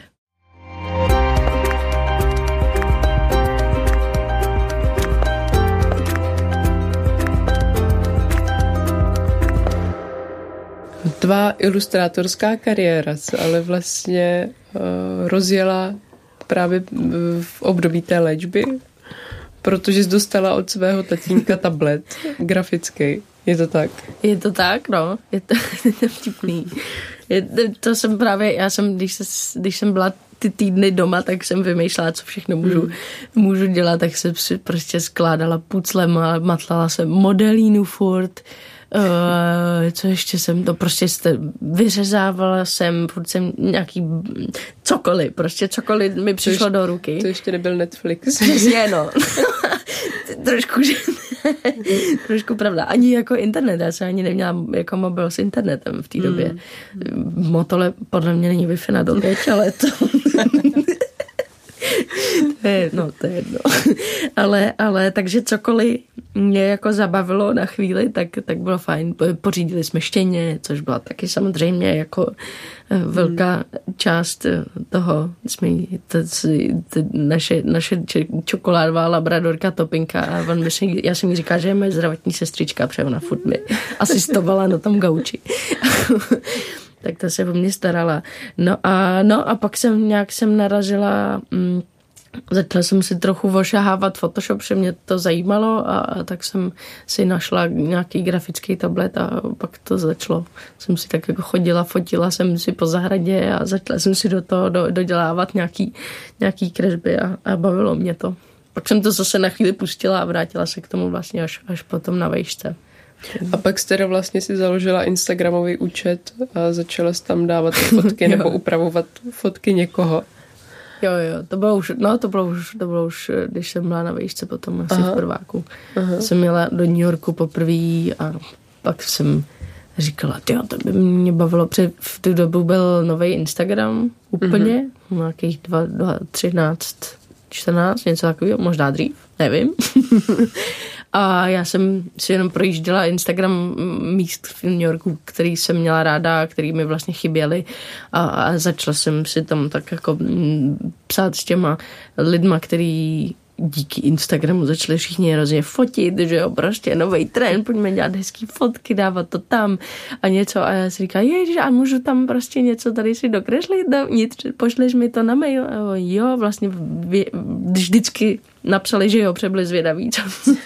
Tvá ilustrátorská kariéra se ale vlastně uh, rozjela právě v období té léčby, protože jsi dostala od svého tatínka tablet grafický. Je to tak? Je to tak, no. Je to, je to vtipný. Je, to jsem právě, já jsem, když, se, když jsem byla ty týdny doma, tak jsem vymýšlela, co všechno můžu, hmm. můžu dělat, tak jsem si prostě skládala puclem a matlala jsem modelínu furt, Uh, co ještě jsem to prostě jste, vyřezávala jsem, furt jsem nějaký cokoliv, prostě cokoliv mi přišlo ještě, do ruky. To ještě nebyl Netflix. Přesně, no. trošku, že, trošku pravda. Ani jako internet, já jsem ani neměla jako mobil s internetem v té době. Mm. Motole podle mě není Wi-Fi na ale to... to je, no, to je jedno. ale, ale takže cokoliv mě jako zabavilo na chvíli, tak, tak bylo fajn. Pořídili jsme štěně, což byla taky samozřejmě jako eh, velká část eh, toho. Jsme, to, to, naše, naše čokoládová labradorka Topinka a on myslím, já jsem mi říkal, že je moje zdravotní sestřička, protože ona furt mi asistovala na tom gauči. Tak ta se o mě starala. No a, no a pak jsem nějak jsem narazila mm, Začala jsem si trochu ošahávat Photoshop, že mě to zajímalo a, a tak jsem si našla nějaký grafický tablet a pak to začalo. Jsem si tak jako chodila, fotila jsem si po zahradě a začala jsem si do toho do, dodělávat nějaký, nějaký kresby a, a bavilo mě to. Pak jsem to zase na chvíli pustila a vrátila se k tomu vlastně až, až potom na vejšce. A pak jste teda vlastně si založila Instagramový účet a začala jsi tam dávat fotky nebo upravovat fotky někoho. Jo, jo, to bylo už, no to bylo už, to bylo už, když jsem byla na výšce potom asi Aha. v prváku. Aha. Jsem jela do New Yorku poprvé a pak jsem říkala, ty to by mě bavilo, protože v tu dobu byl nový Instagram úplně, mm-hmm. nějakých 2, 2, 13, 14, něco takového, možná dřív, nevím. A já jsem si jenom projížděla Instagram míst v New Yorku, který jsem měla ráda, který mi vlastně chyběly. A, a začala jsem si tam tak jako mm, psát s těma lidma, který díky Instagramu začali všichni hrozně fotit, že jo, prostě nový trend, pojďme dělat hezký fotky, dávat to tam a něco. A já si říkám, ježiš, a můžu tam prostě něco tady si dokreslit? Nic, pošleš mi to na mail? A jo, vlastně vždycky napsali, že jo, přebyli zvědaví, co,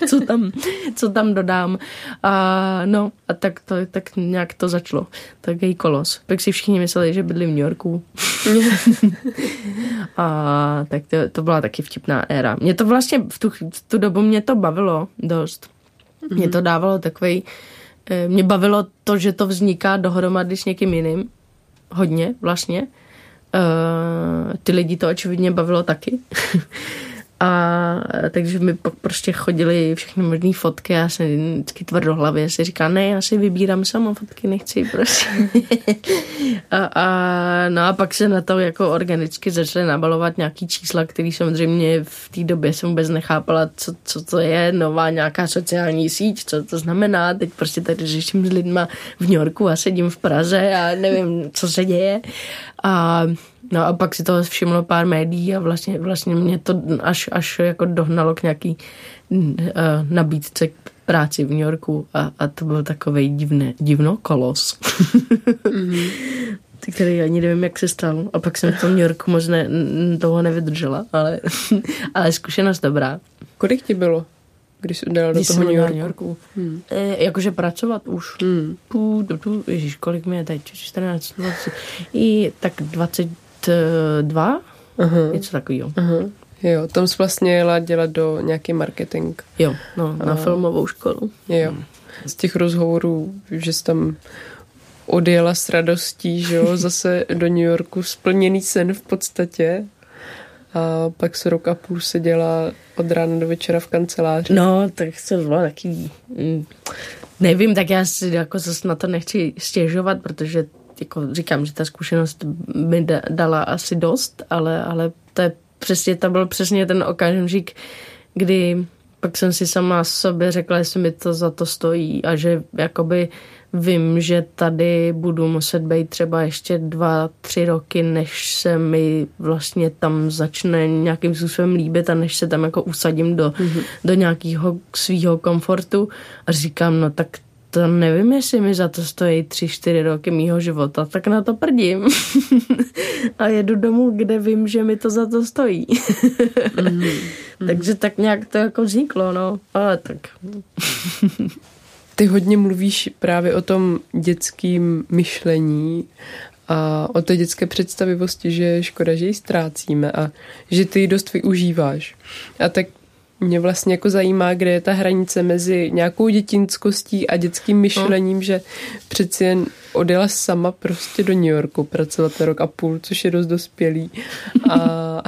co, tam, co tam dodám. A no, a tak, to, tak nějak to začalo. Tak její kolos. Pak si všichni mysleli, že bydli v New Yorku. a tak to, to byla taky vtipná éra. Mě to vlastně v tu, v tu dobu mě to bavilo dost. Mě to dávalo takový eh, mě bavilo to, že to vzniká dohromady s někým jiným. Hodně vlastně. Uh, ty lidi to očividně bavilo taky. A takže mi pak prostě chodili všechny možné fotky a já jsem vždycky tvrdohlavě si říká, ne, já si vybírám sama fotky, nechci prostě. a, a, no a pak se na to jako organicky začaly nabalovat nějaký čísla, který samozřejmě v té době jsem vůbec nechápala, co, co to je, nová nějaká sociální síť, co to znamená. Teď prostě tady řeším s lidma v New Yorku a sedím v Praze a nevím, co se děje. A No a pak si to všimlo pár médií a vlastně, vlastně mě to až, až jako dohnalo k nějaký uh, nabídce k práci v New Yorku a, a to byl takový divné, divno kolos. mm-hmm. který ani nevím, jak se stal. A pak jsem v tom New Yorku moc ne, toho nevydržela, ale, ale zkušenost dobrá. Kolik ti bylo, když jsi dala do toho New Yorku? New Yorku. Hmm. E, jakože pracovat už. Hmm. Pů, tu, tu, ježiš, kolik mi je teď? 14, 20. I tak 20, dva, uh-huh. něco takového. Uh-huh. Jo, tam jsi vlastně jela dělat do nějaký marketing. Jo, no, na uh, filmovou školu. Jo. Z těch rozhovorů, že jsi tam odjela s radostí, že jo, zase do New Yorku, splněný sen v podstatě. A pak se rok a půl seděla od rána do večera v kanceláři. No, tak to bylo taky... Mm, nevím, tak já si jako zase na to nechci stěžovat, protože jako říkám, že ta zkušenost mi dala asi dost, ale, ale to je přesně, to byl přesně ten okamžik, kdy pak jsem si sama sobě řekla, jestli mi to za to stojí a že jakoby vím, že tady budu muset být třeba ještě dva, tři roky, než se mi vlastně tam začne nějakým způsobem líbit a než se tam jako usadím do, mm-hmm. do nějakého svého komfortu a říkám, no tak to nevím, jestli mi za to stojí tři, čtyři roky mýho života, tak na to prdím. a jedu domů, kde vím, že mi to za to stojí. mm. Takže tak nějak to jako vzniklo, no. Ale tak. Ty hodně mluvíš právě o tom dětském myšlení a o té dětské představivosti, že je škoda, že ji ztrácíme a že ty ji dost využíváš. A tak mě vlastně jako zajímá, kde je ta hranice mezi nějakou dětinskostí a dětským myšlením, no. že přeci jen odjela sama prostě do New Yorku pracovat rok a půl, což je dost dospělý. A...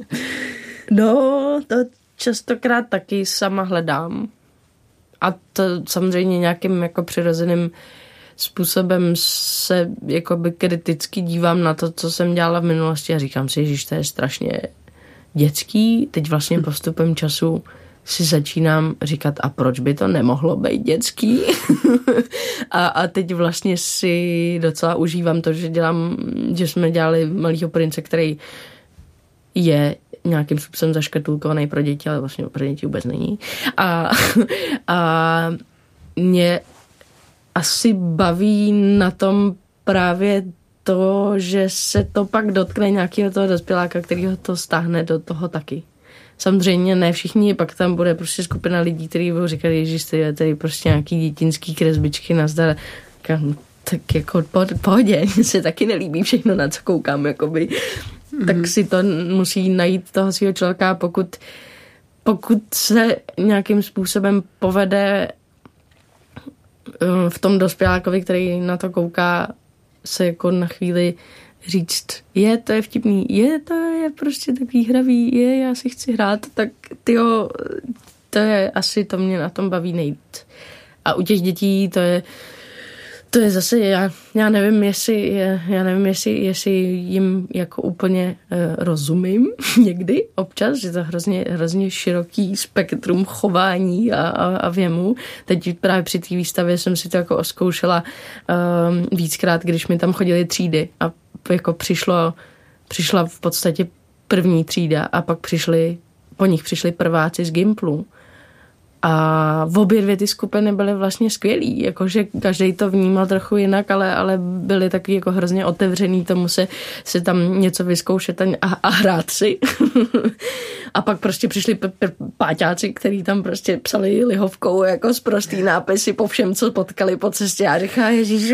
no, to častokrát taky sama hledám. A to samozřejmě nějakým jako přirozeným způsobem se jakoby kriticky dívám na to, co jsem dělala v minulosti a říkám si, že to je strašně dětský, teď vlastně hm. postupem času si začínám říkat, a proč by to nemohlo být dětský? a, a teď vlastně si docela užívám to, že dělám, že jsme dělali Malýho prince, který je nějakým způsobem zaškatulkovaný pro děti, ale vlastně pro děti vůbec není. A, a mě asi baví na tom právě to, že se to pak dotkne nějakého toho dospěláka, který ho to stáhne do toho taky. Samozřejmě ne všichni, pak tam bude prostě skupina lidí, kteří budou říkat, že je tady prostě nějaký dětinský kresbičky nazdar. Tak jako po, pohodě, mně se taky nelíbí všechno, na co koukám, jakoby. Mm-hmm. Tak si to musí najít toho svého člověka, pokud, pokud se nějakým způsobem povede eh, v tom dospělákovi, který na to kouká, se jako na chvíli říct, je, to je vtipný, je, to je prostě takový hravý, je, já si chci hrát, tak tyjo, to je asi, to mě na tom baví nejvíc. A u těch dětí to je, to je zase, já, já nevím, jestli, já nevím, jestli, jestli jim jako úplně uh, rozumím někdy občas, že to hrozně, hrozně široký spektrum chování a, a, a věmu. Teď právě při té výstavě jsem si to jako oskoušela um, víckrát, když mi tam chodili třídy a jako přišlo, přišla v podstatě první třída a pak přišli, po nich přišli prváci z Gimplu a v obě dvě ty skupiny byly vlastně skvělý, jakože každý to vnímal trochu jinak, ale, ale byli taky jako hrozně otevřený tomu se, se tam něco vyzkoušet a, a hrát si. A pak prostě přišli p- p- páťáci, kteří tam prostě psali lihovkou jako z prostý nápisy po všem, co potkali po cestě. A říká, Ježíš,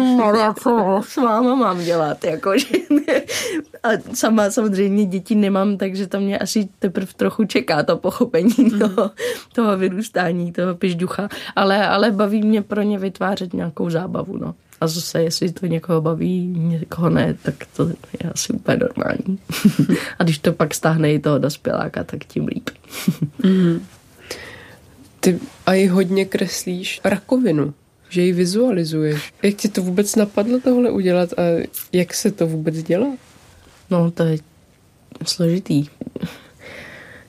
co s váma mám dělat? Jako, že... A sama samozřejmě děti nemám, takže to mě asi teprve trochu čeká to pochopení mm. toho, toho vyrůstání, toho pižducha. Ale, ale baví mě pro ně vytvářet nějakou zábavu. No. A zase, jestli to někoho baví, někoho ne, tak to je asi úplně normální. a když to pak stáhne i toho dospěláka, tak tím líp. mm. Ty a i hodně kreslíš rakovinu, že ji vizualizuješ. Jak ti to vůbec napadlo tohle udělat a jak se to vůbec dělá? No, to je složitý.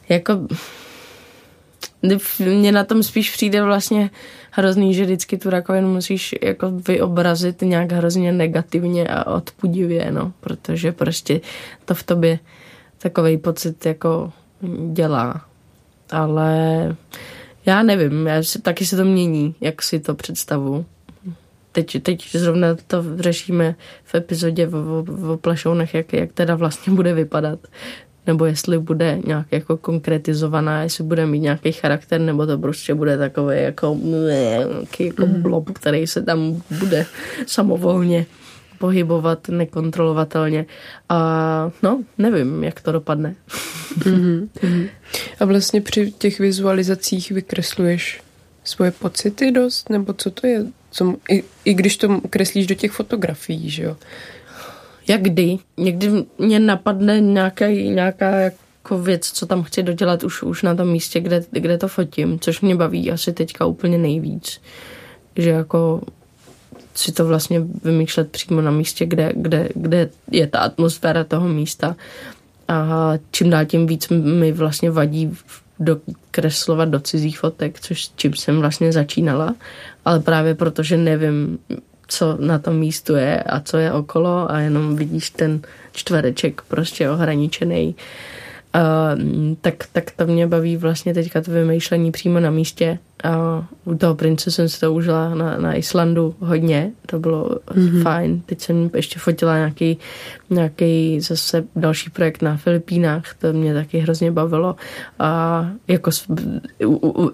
Jako mně na tom spíš přijde vlastně hrozný, že vždycky tu rakovinu musíš jako vyobrazit nějak hrozně negativně a odpudivě, no, protože prostě to v tobě takový pocit jako dělá. Ale já nevím, já si, taky se to mění, jak si to představu. Teď, teď zrovna to řešíme v epizodě o, o, o plešounech, jak, jak teda vlastně bude vypadat nebo jestli bude nějak jako konkretizovaná, jestli bude mít nějaký charakter, nebo to prostě bude takový jako, nějaký jako mhm. blob, který se tam bude samovolně pohybovat nekontrolovatelně. A no, nevím, jak to dopadne. Mm-hmm. A vlastně při těch vizualizacích vykresluješ svoje pocity dost, nebo co to je? Co, i, I když to kreslíš do těch fotografií, že jo? Jak kdy. Někdy mě napadne nějaká, nějaká jako věc, co tam chci dodělat už, už na tom místě, kde, kde to fotím, což mě baví asi teďka úplně nejvíc. Že jako si to vlastně vymýšlet přímo na místě, kde, kde, kde je ta atmosféra toho místa. A čím dál tím víc mi vlastně vadí do, kreslovat do cizích fotek, což čím jsem vlastně začínala, ale právě protože nevím, co na tom místu je a co je okolo a jenom vidíš ten čtvereček prostě ohraničený. Uh, tak, tak to mě baví vlastně teďka to vymýšlení přímo na místě. A u toho prince jsem si to užila na, na Islandu hodně, to bylo mm-hmm. fajn. Teď jsem ještě fotila nějaký, nějaký zase další projekt na Filipínách, to mě taky hrozně bavilo. A jako u, u,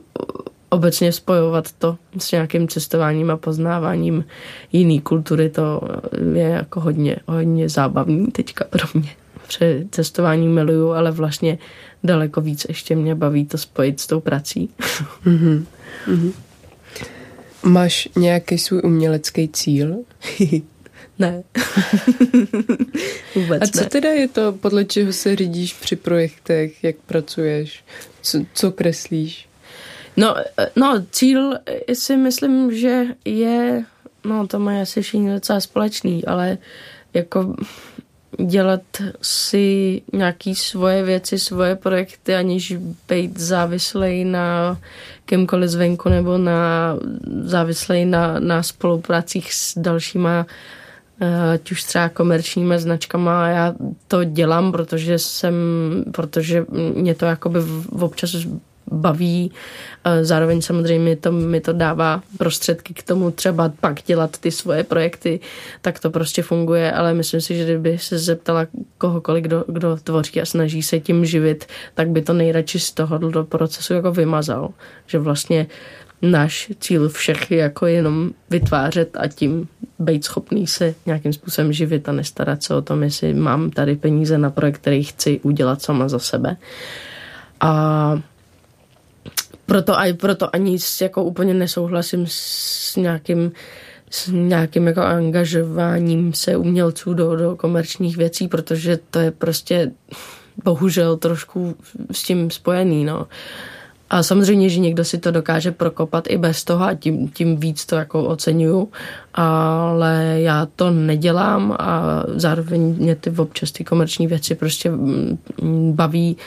obecně spojovat to s nějakým cestováním a poznáváním jiný kultury, to je jako hodně, hodně zábavný teďka pro mě. Pře cestování miluju, ale vlastně daleko víc ještě mě baví to spojit s tou prací. Mm-hmm. Mm-hmm. Máš nějaký svůj umělecký cíl? ne. Vůbec A co ne. teda je to, podle čeho se řídíš při projektech, jak pracuješ, co, co kreslíš? No, no, cíl si myslím, že je, no to má asi všichni docela společný, ale jako dělat si nějaký svoje věci, svoje projekty, aniž být závislej na kýmkoliv zvenku nebo na závislej na, na spolupracích s dalšíma eh, ať už třeba komerčníma značkama. Já to dělám, protože jsem, protože mě to jakoby občas baví. Zároveň samozřejmě to, mi to dává prostředky k tomu třeba pak dělat ty svoje projekty, tak to prostě funguje, ale myslím si, že kdyby se zeptala kohokoliv, kdo, kdo tvoří a snaží se tím živit, tak by to nejradši z toho do procesu jako vymazal. Že vlastně náš cíl všech je jako jenom vytvářet a tím být schopný se nějakým způsobem živit a nestarat se o tom, jestli mám tady peníze na projekt, který chci udělat sama za sebe. A proto, aj, proto ani jako úplně nesouhlasím s nějakým s nějakým jako angažováním se umělců do, do komerčních věcí, protože to je prostě bohužel trošku s tím spojený, no. A samozřejmě, že někdo si to dokáže prokopat i bez toho a tím, tím víc to jako oceňuju, ale já to nedělám a zároveň mě ty občas ty komerční věci prostě mm, baví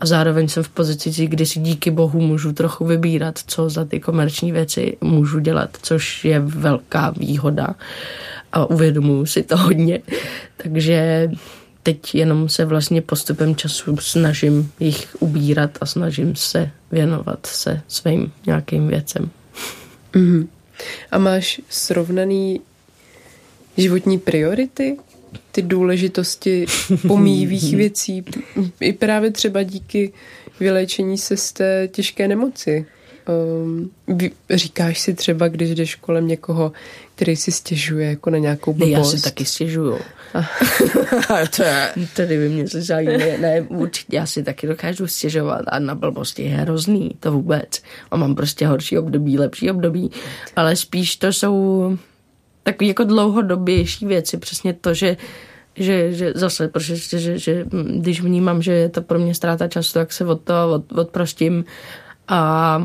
a zároveň jsem v pozici, kdy si díky bohu můžu trochu vybírat, co za ty komerční věci můžu dělat, což je velká výhoda a uvědomuji si to hodně. Takže teď jenom se vlastně postupem času snažím jich ubírat a snažím se věnovat se svým nějakým věcem. Mm-hmm. A máš srovnaný životní priority? Ty důležitosti pomíjivých věcí. I právě třeba díky vylečení se z té těžké nemoci. Um, říkáš si třeba, když jdeš kolem někoho, který si stěžuje jako na nějakou blbost. Já si taky stěžuju. to je... Tady by mě zajímalo. Ne, určitě já si taky dokážu stěžovat a na blbosti je hrozný, to vůbec. A mám prostě horší období, lepší období, ale spíš to jsou takové jako dlouhodobější věci, přesně to, že že, že zase, protože že, že, když vnímám, že je to pro mě ztráta času, tak se od toho od, odprostím. A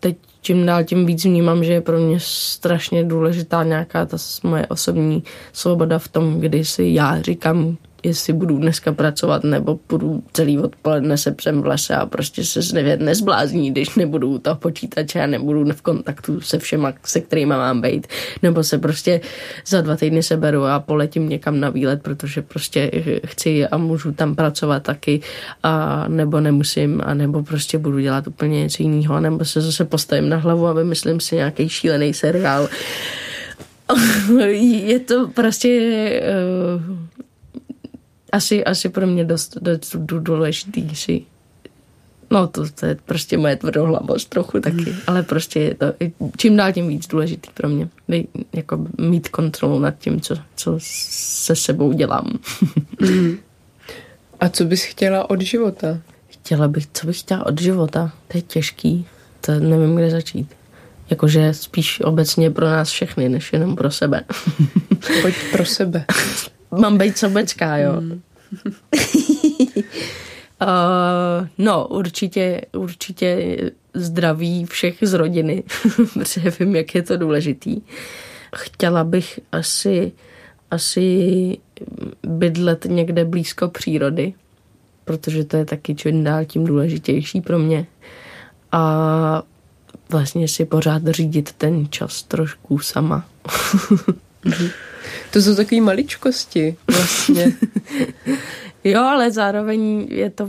teď čím dál tím víc vnímám, že je pro mě strašně důležitá nějaká ta moje osobní svoboda v tom, kdy si já říkám, jestli budu dneska pracovat, nebo budu celý odpoledne se přem v lese a prostě se nevěd nezblázní, když nebudu u toho počítače a nebudu v kontaktu se všema, se kterými mám být. Nebo se prostě za dva týdny seberu a poletím někam na výlet, protože prostě chci a můžu tam pracovat taky a nebo nemusím a nebo prostě budu dělat úplně něco jiného, nebo se zase postavím na hlavu a vymyslím si nějaký šílený seriál. je to prostě uh, asi, asi pro mě dost, dost důležitý si No to, to je prostě moje tvrdohlavost trochu taky, mm. ale prostě je to čím dál tím víc důležitý pro mě. Jako mít kontrolu nad tím, co, co se sebou dělám. Mm. A co bys chtěla od života? Chtěla bych, co bych chtěla od života? To je těžký. To nevím, kde začít. Jakože spíš obecně pro nás všechny, než jenom pro sebe. Pojď pro sebe. Mám být sobecká, jo. Mm. uh, no, určitě, určitě zdraví všech z rodiny, protože vím, jak je to důležitý. Chtěla bych asi, asi bydlet někde blízko přírody, protože to je taky čím dál tím důležitější pro mě. A vlastně si pořád řídit ten čas trošku sama. To jsou takové maličkosti vlastně. jo, ale zároveň je to,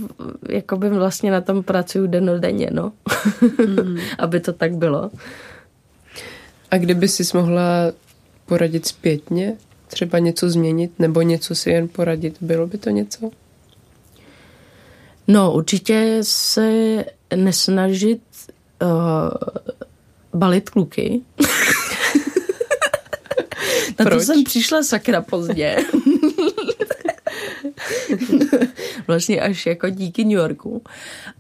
jako by vlastně na tom pracuju denodenně, no. mm. Aby to tak bylo. A kdyby jsi mohla poradit zpětně, třeba něco změnit, nebo něco si jen poradit, bylo by to něco? No, určitě se nesnažit uh, balit kluky. Na Proč? to jsem přišla sakra pozdě. vlastně až jako díky New Yorku.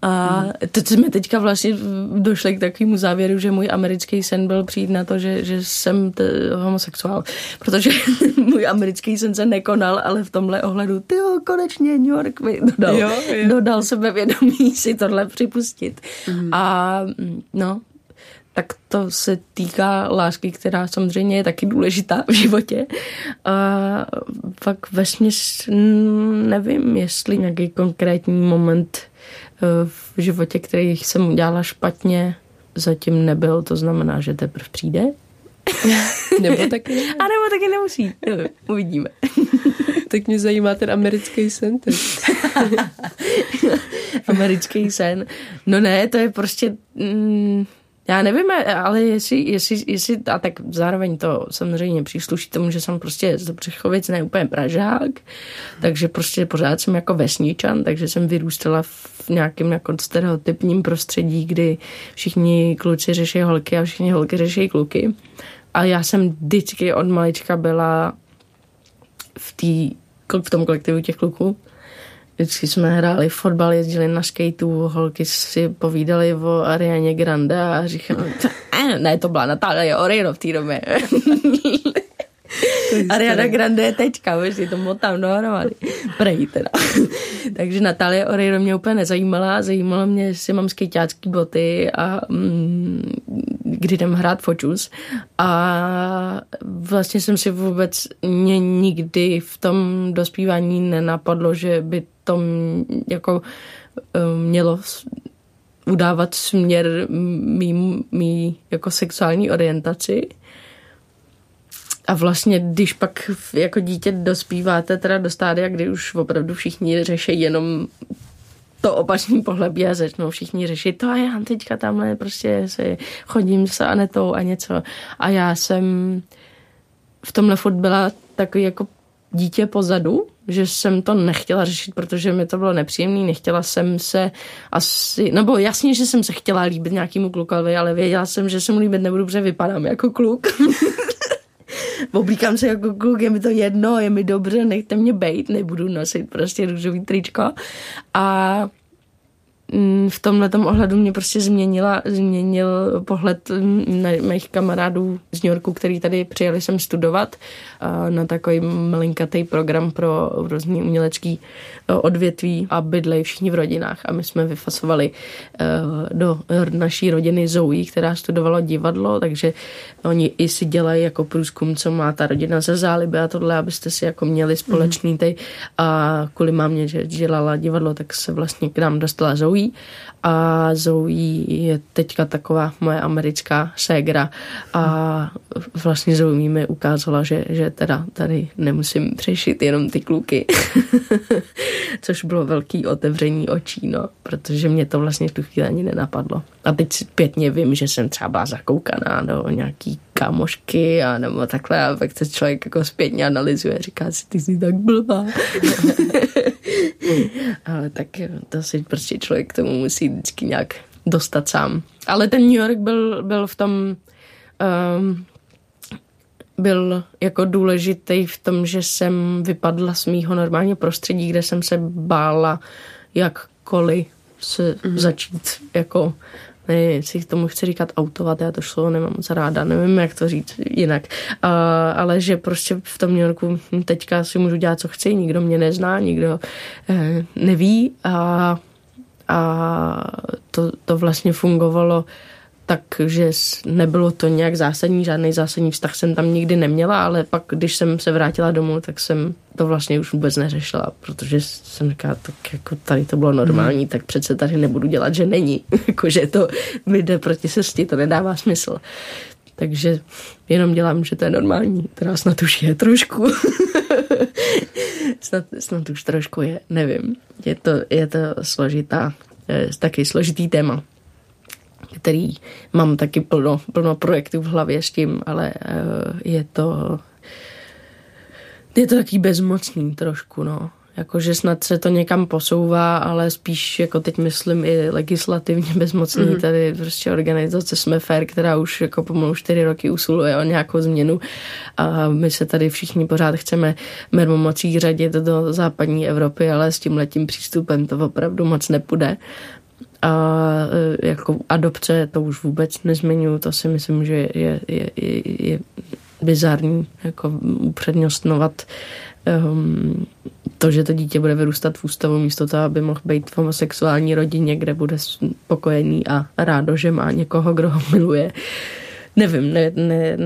A to jsme teďka vlastně došli k takovému závěru, že můj americký sen byl přijít na to, že, že jsem t- homosexuál. Protože můj americký sen se nekonal, ale v tomhle ohledu, ty konečně New York mi dodal, jo, jo. dodal sebevědomí si tohle připustit. Mm. A no, tak to se týká lásky, která samozřejmě je taky důležitá v životě. A pak vesměs nevím, jestli nějaký konkrétní moment eh, v životě, který jsem udělala špatně, zatím nebyl, to znamená, že teprve přijde. nebo taky ne. A nebo taky nemusí. Uvidíme. tak mě zajímá ten americký sen americký sen. No ne, to je prostě... Mm, já nevím, ale jestli, jestli, jestli, a tak zároveň to samozřejmě přísluší tomu, že jsem prostě z Břechovic ne úplně Pražák, takže prostě pořád jsem jako vesničan, takže jsem vyrůstala v nějakém jako stereotypním prostředí, kdy všichni kluci řeší holky a všichni holky řeší kluky. A já jsem vždycky od malička byla v, tý, v tom kolektivu těch kluků Vždycky jsme hráli fotbal, jezdili na skateu, holky si povídali o Arianě Grande a říkali, ne, to byla Natália Oreiro v té době. Ariana Grande je teďka, už si to motám dohromady. Prej teda. Takže Natália Oreiro mě úplně nezajímala, zajímalo mě, jestli mám skejťácký boty a mm, kdy jdem hrát fočus. A vlastně jsem si vůbec mě nikdy v tom dospívání nenapadlo, že by to jako eh, mělo udávat směr mý, mý jako sexuální orientaci. A vlastně, když pak jako dítě dospíváte teda do stádia, kdy už opravdu všichni řeší jenom to opačný pohledí a začnou všichni řešit to a já teďka tamhle prostě se chodím s Anetou a něco. A já jsem v tomhle furt byla takový jako dítě pozadu, že jsem to nechtěla řešit, protože mi to bylo nepříjemné, nechtěla jsem se asi, nebo jasně, že jsem se chtěla líbit nějakému klukovi, ale věděla jsem, že se mu líbit nebudu, protože vypadám jako kluk. Oblíkám se jako kluk, je mi to jedno, je mi dobře, nechte mě bejt, nebudu nosit prostě růžový tričko. A v tomhle ohledu mě prostě změnila, změnil pohled mm, na mých kamarádů z New Yorku, který tady přijeli sem studovat na takový malinkatý program pro různý umělecký e, odvětví a bydlej všichni v rodinách. A my jsme vyfasovali e, do naší rodiny Zoe, která studovala divadlo, takže oni i si dělají jako průzkum, co má ta rodina za záliby a tohle, abyste si jako měli společný tej. A kvůli mámě, že dělala divadlo, tak se vlastně k nám dostala Zoe Zoe a Zoe je teďka taková moje americká ségra a vlastně Zoe mi ukázala, že, že teda tady nemusím řešit jenom ty kluky. Což bylo velký otevření očí, no, protože mě to vlastně v tu chvíli ani nenapadlo. A teď zpětně vím, že jsem třeba byla zakoukaná do nějaký kámošky a nebo takhle a pak se člověk jako zpětně analyzuje, říká si, ty jsi tak blbá. Ale tak to si prostě člověk k tomu musí vždycky nějak dostat sám. Ale ten New York byl, byl v tom um, byl jako důležitý v tom, že jsem vypadla z mýho normálního prostředí, kde jsem se bála jakkoliv se mm-hmm. začít jako ne, jestli tomu chci říkat autovat, já to slovo nemám moc ráda, nevím, jak to říct jinak, uh, ale že prostě v tom New Yorku teďka si můžu dělat, co chci, nikdo mě nezná, nikdo uh, neví a, a to, to vlastně fungovalo takže nebylo to nějak zásadní, žádný zásadní vztah jsem tam nikdy neměla, ale pak, když jsem se vrátila domů, tak jsem to vlastně už vůbec neřešila, protože jsem říkala, tak jako tady to bylo normální, hmm. tak přece tady nebudu dělat, že není. Jakože to mi jde proti sesti, to nedává smysl. Takže jenom dělám, že to je normální. Teda snad už je trošku. snad, snad už trošku je, nevím. Je to, je to složitá, taky složitý téma který mám taky plno, plno projektů v hlavě s tím, ale eh, je to je to taky bezmocný trošku, no. Jakože snad se to někam posouvá, ale spíš, jako teď myslím, i legislativně bezmocný. Mm. Tady prostě organizace Jsme Fair, která už jako pomalu čtyři roky usiluje o nějakou změnu a my se tady všichni pořád chceme mermomocí řadit do západní Evropy, ale s tím letím přístupem to opravdu moc nepůjde. A e, jako adopce to už vůbec nezmiňuji, to si myslím, že je, je, je, je bizarní jako upřednostnovat um, to, že to dítě bude vyrůstat v ústavu místo toho, aby mohl být v homosexuální rodině, kde bude spokojený a rádo, že má někoho, kdo ho miluje. Nevím, ne, ne,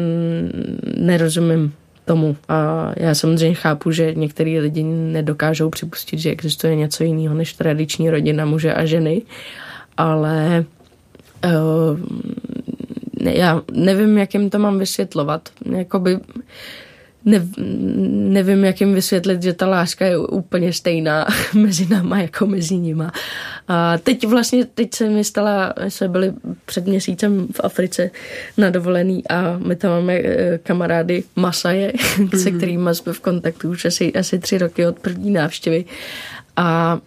nerozumím tomu. A já samozřejmě chápu, že některý lidi nedokážou připustit, že existuje něco jiného než tradiční rodina muže a ženy, ale uh, já nevím, jak jim to mám vysvětlovat. Jakoby ne, nevím, jak jim vysvětlit, že ta láska je úplně stejná mezi náma jako mezi nima. A teď vlastně, teď se mi stala, jsme byli před měsícem v Africe na dovolený a my tam máme eh, kamarády Masaje, mm-hmm. se kterými jsme v kontaktu už asi, asi tři roky od první návštěvy. A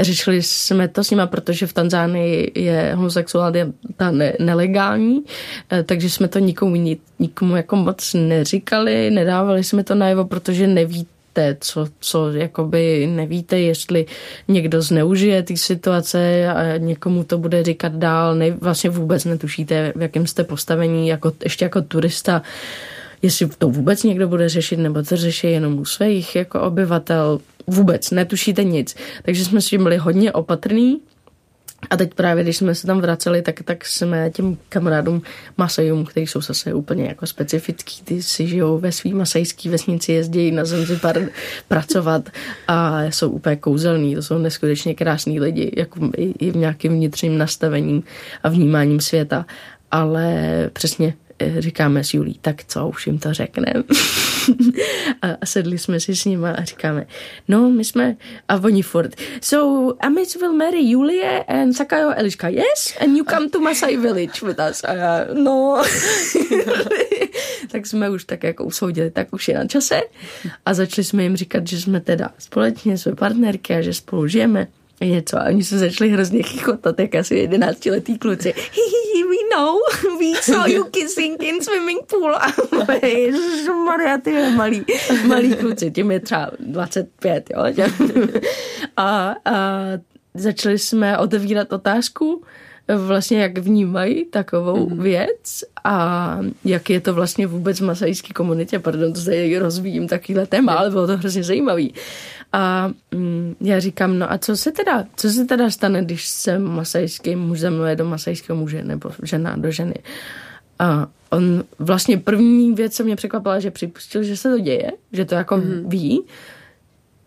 Řešili jsme to s nima, protože v Tanzánii je homosexualita ne- nelegální, eh, takže jsme to nikomu, nikomu jako moc neříkali, nedávali jsme to najevo, protože nevíte, co, co jakoby nevíte, jestli někdo zneužije ty situace a někomu to bude říkat dál, ne, vlastně vůbec netušíte, v jakém jste postavení, jako, ještě jako turista, jestli to vůbec někdo bude řešit, nebo to řeší jenom u svých jako obyvatel, vůbec netušíte nic. Takže jsme s tím byli hodně opatrní. A teď právě, když jsme se tam vraceli, tak, tak jsme těm kamarádům Masajům, kteří jsou zase úplně jako specifický, ty si žijou ve svý masajský vesnici, jezdí na Zanzibar pracovat a jsou úplně kouzelní, to jsou neskutečně krásní lidi, jako i, v nějakém vnitřním nastavením a vnímáním světa. Ale přesně říkáme s Julí, tak co, už jim to řekneme. a sedli jsme si s nimi a říkáme, no, my jsme, a oni furt, so Amic will marry Julie and Sakayo Eliška, yes? And you come to Masai village with us. A já, no. tak jsme už tak jako usoudili, tak už je na čase a začali jsme jim říkat, že jsme teda společně, jsme partnerky a že spolu žijeme něco a oni se začali hrozně chichotat, jak asi jedenáctiletý kluci. we know, we saw you kissing in swimming pool. A Maria, ty malý, malý kluci, tím je třeba 25, jo. A, a začali jsme otevírat otázku, vlastně jak vnímají takovou mm-hmm. věc a jak je to vlastně vůbec v masajské komunitě. Pardon, to zde rozvíjím takovýhle téma, ale bylo to hrozně zajímavý. A mm, já říkám, no a co se teda, co se teda stane, když se masajský muž zamiluje do masajského muže nebo žena do ženy? A on vlastně první věc, co mě překvapila, že připustil, že se to děje, že to jako mm. ví,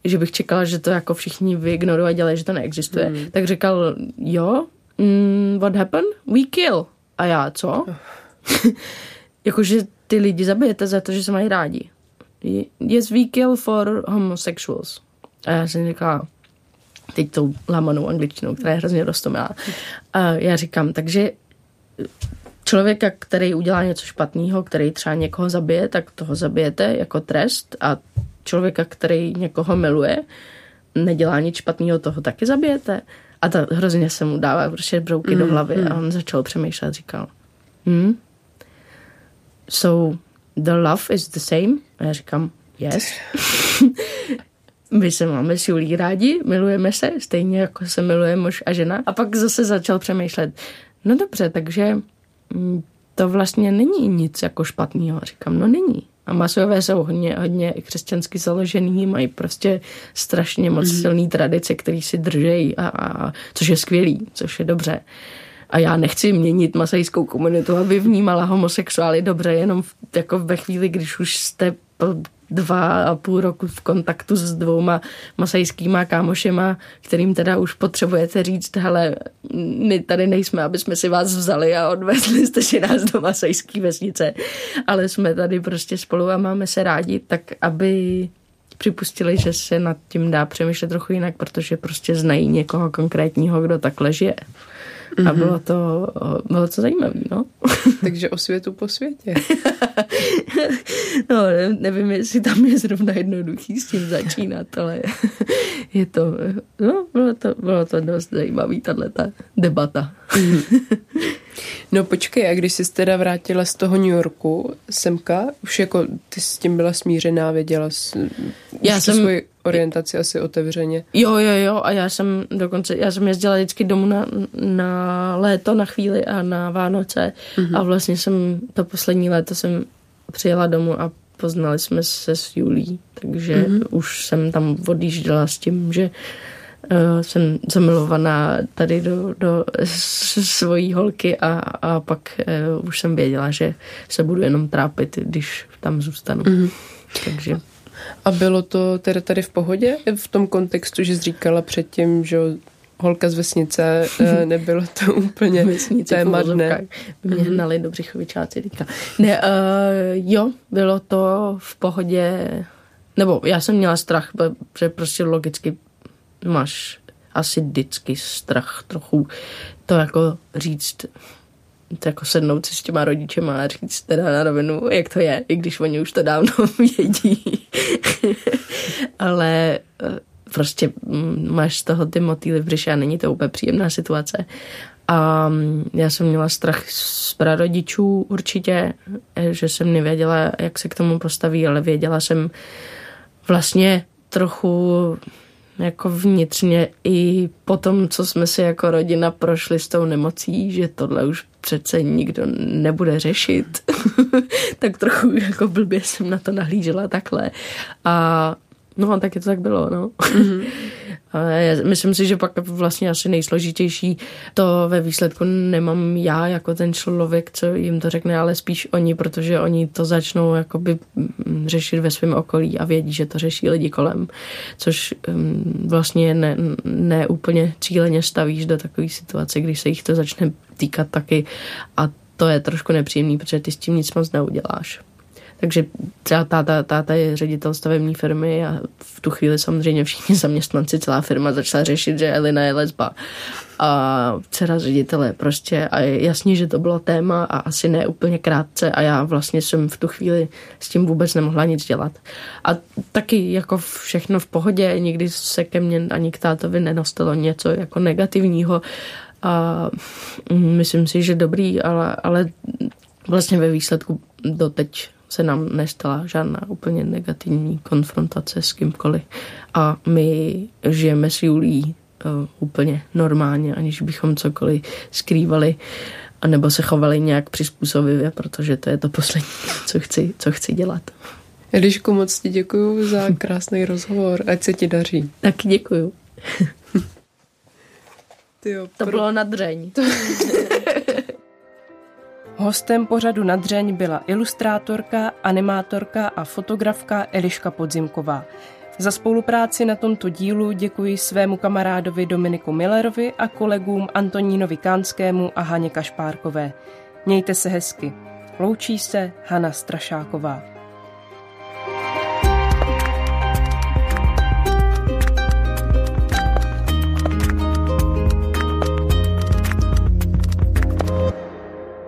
že bych čekala, že to jako všichni vyignorují a dělají, že to neexistuje. Mm. Tak říkal, jo, mm, what happened? We kill. A já, co? Jakože ty lidi zabijete za to, že se mají rádi. Yes, we kill for homosexuals. A já jsem říkala, teď tou lamanou angličtinou, která je hrozně roztomilá. A já říkám, takže člověka, který udělá něco špatného, který třeba někoho zabije, tak toho zabijete jako trest a člověka, který někoho miluje, nedělá nic špatného, toho taky zabijete. A to hrozně se mu dává prostě brouky mm, do hlavy mm. a on začal přemýšlet, říkal, hmm, so the love is the same? A já říkám, yes. My se máme s Julí rádi, milujeme se, stejně jako se miluje muž a žena. A pak zase začal přemýšlet, no dobře, takže mm, to vlastně není nic jako špatného. Říkám, no není. A masové jsou hodně, hodně křesťansky založený, mají prostě strašně moc mm. silný tradice, který si držejí, a, a, což je skvělý, což je dobře. A já nechci měnit masajskou komunitu, aby vnímala homosexuály dobře, jenom v, jako ve chvíli, když už jste dva a půl roku v kontaktu s dvouma masajskýma kámošema, kterým teda už potřebujete říct, hele, my tady nejsme, aby jsme si vás vzali a odvezli jste si nás do masajské vesnice, ale jsme tady prostě spolu a máme se rádi, tak aby připustili, že se nad tím dá přemýšlet trochu jinak, protože prostě znají někoho konkrétního, kdo takhle žije. Mm-hmm. A mhm. bylo to, bylo to zajímavé, no. Takže o světu po světě. no, nevím, jestli tam je zrovna jednoduchý s tím začínat, ale je to, no, bylo to, bylo to dost zajímavý, tahle ta debata. Mm-hmm. No počkej, a když jsi teda vrátila z toho New Yorku semka, už jako ty s tím byla smířená, věděla jsi, já jsem svoji orientaci asi otevřeně. Jo, jo, jo, a já jsem dokonce, já jsem jezdila vždycky domů na, na léto, na chvíli a na Vánoce mm-hmm. a vlastně jsem, to poslední léto jsem přijela domů a poznali jsme se s Julí, takže mm-hmm. už jsem tam odjížděla s tím, že uh, jsem zamilovaná tady do, do svojí holky a, a pak uh, už jsem věděla, že se budu jenom trápit, když tam zůstanu. Mm-hmm. Takže... A bylo to teda tady v pohodě v tom kontextu, že jsi říkala předtím, že holka z vesnice, eh, nebylo to úplně vesnice témadné. By mě mhm. hnali do Břichovičáci teďka. Ne, uh, jo, bylo to v pohodě, nebo já jsem měla strach, protože prostě logicky máš asi vždycky strach trochu to jako říct, jako sednout si s těma rodičema a říct teda na rovinu, jak to je, i když oni už to dávno vědí. Ale eh, prostě mm, máš z toho ty motýly v břiše a není to úplně příjemná situace. A mm, já jsem měla strach z prarodičů určitě, eh, že jsem nevěděla, jak se k tomu postaví, ale věděla jsem vlastně trochu jako vnitřně i po tom, co jsme si jako rodina prošli s tou nemocí, že tohle už přece nikdo nebude řešit. tak trochu jako blbě jsem na to nahlížela takhle. A no a taky to tak bylo, no. Mm-hmm. Myslím si, že pak vlastně asi nejsložitější to ve výsledku nemám já jako ten člověk, co jim to řekne, ale spíš oni, protože oni to začnou jakoby mm, řešit ve svém okolí a vědí, že to řeší lidi kolem, což mm, vlastně ne, ne úplně cíleně stavíš do takové situace, když se jich to začne týkat taky a to je trošku nepříjemný, protože ty s tím nic moc neuděláš. Takže třeba táta, táta je ředitel stavební firmy a v tu chvíli samozřejmě všichni zaměstnanci, celá firma začala řešit, že Elina je lesba. A dcera ředitele prostě. A je jasně, že to bylo téma a asi ne úplně krátce. A já vlastně jsem v tu chvíli s tím vůbec nemohla nic dělat. A taky jako všechno v pohodě, nikdy se ke mně ani k tátovi nedostalo něco jako negativního. A myslím si, že dobrý, ale, ale vlastně ve výsledku doteď se nám nestala žádná úplně negativní konfrontace s kýmkoliv. A my žijeme s Julí uh, úplně normálně, aniž bychom cokoliv skrývali nebo se chovali nějak přizpůsobivě, protože to je to poslední, co chci, co chci dělat. Elišku, moc ti děkuji za krásný rozhovor. Ať se ti daří. Tak děkuju. Tyjo, to pro... bylo na dřeň. Hostem pořadu na dřeň byla ilustrátorka, animátorka a fotografka Eliška Podzimková. Za spolupráci na tomto dílu děkuji svému kamarádovi Dominiku Millerovi a kolegům Antonínovi Kánskému a Haně Kašpárkové. Mějte se hezky. Loučí se Hana Strašáková.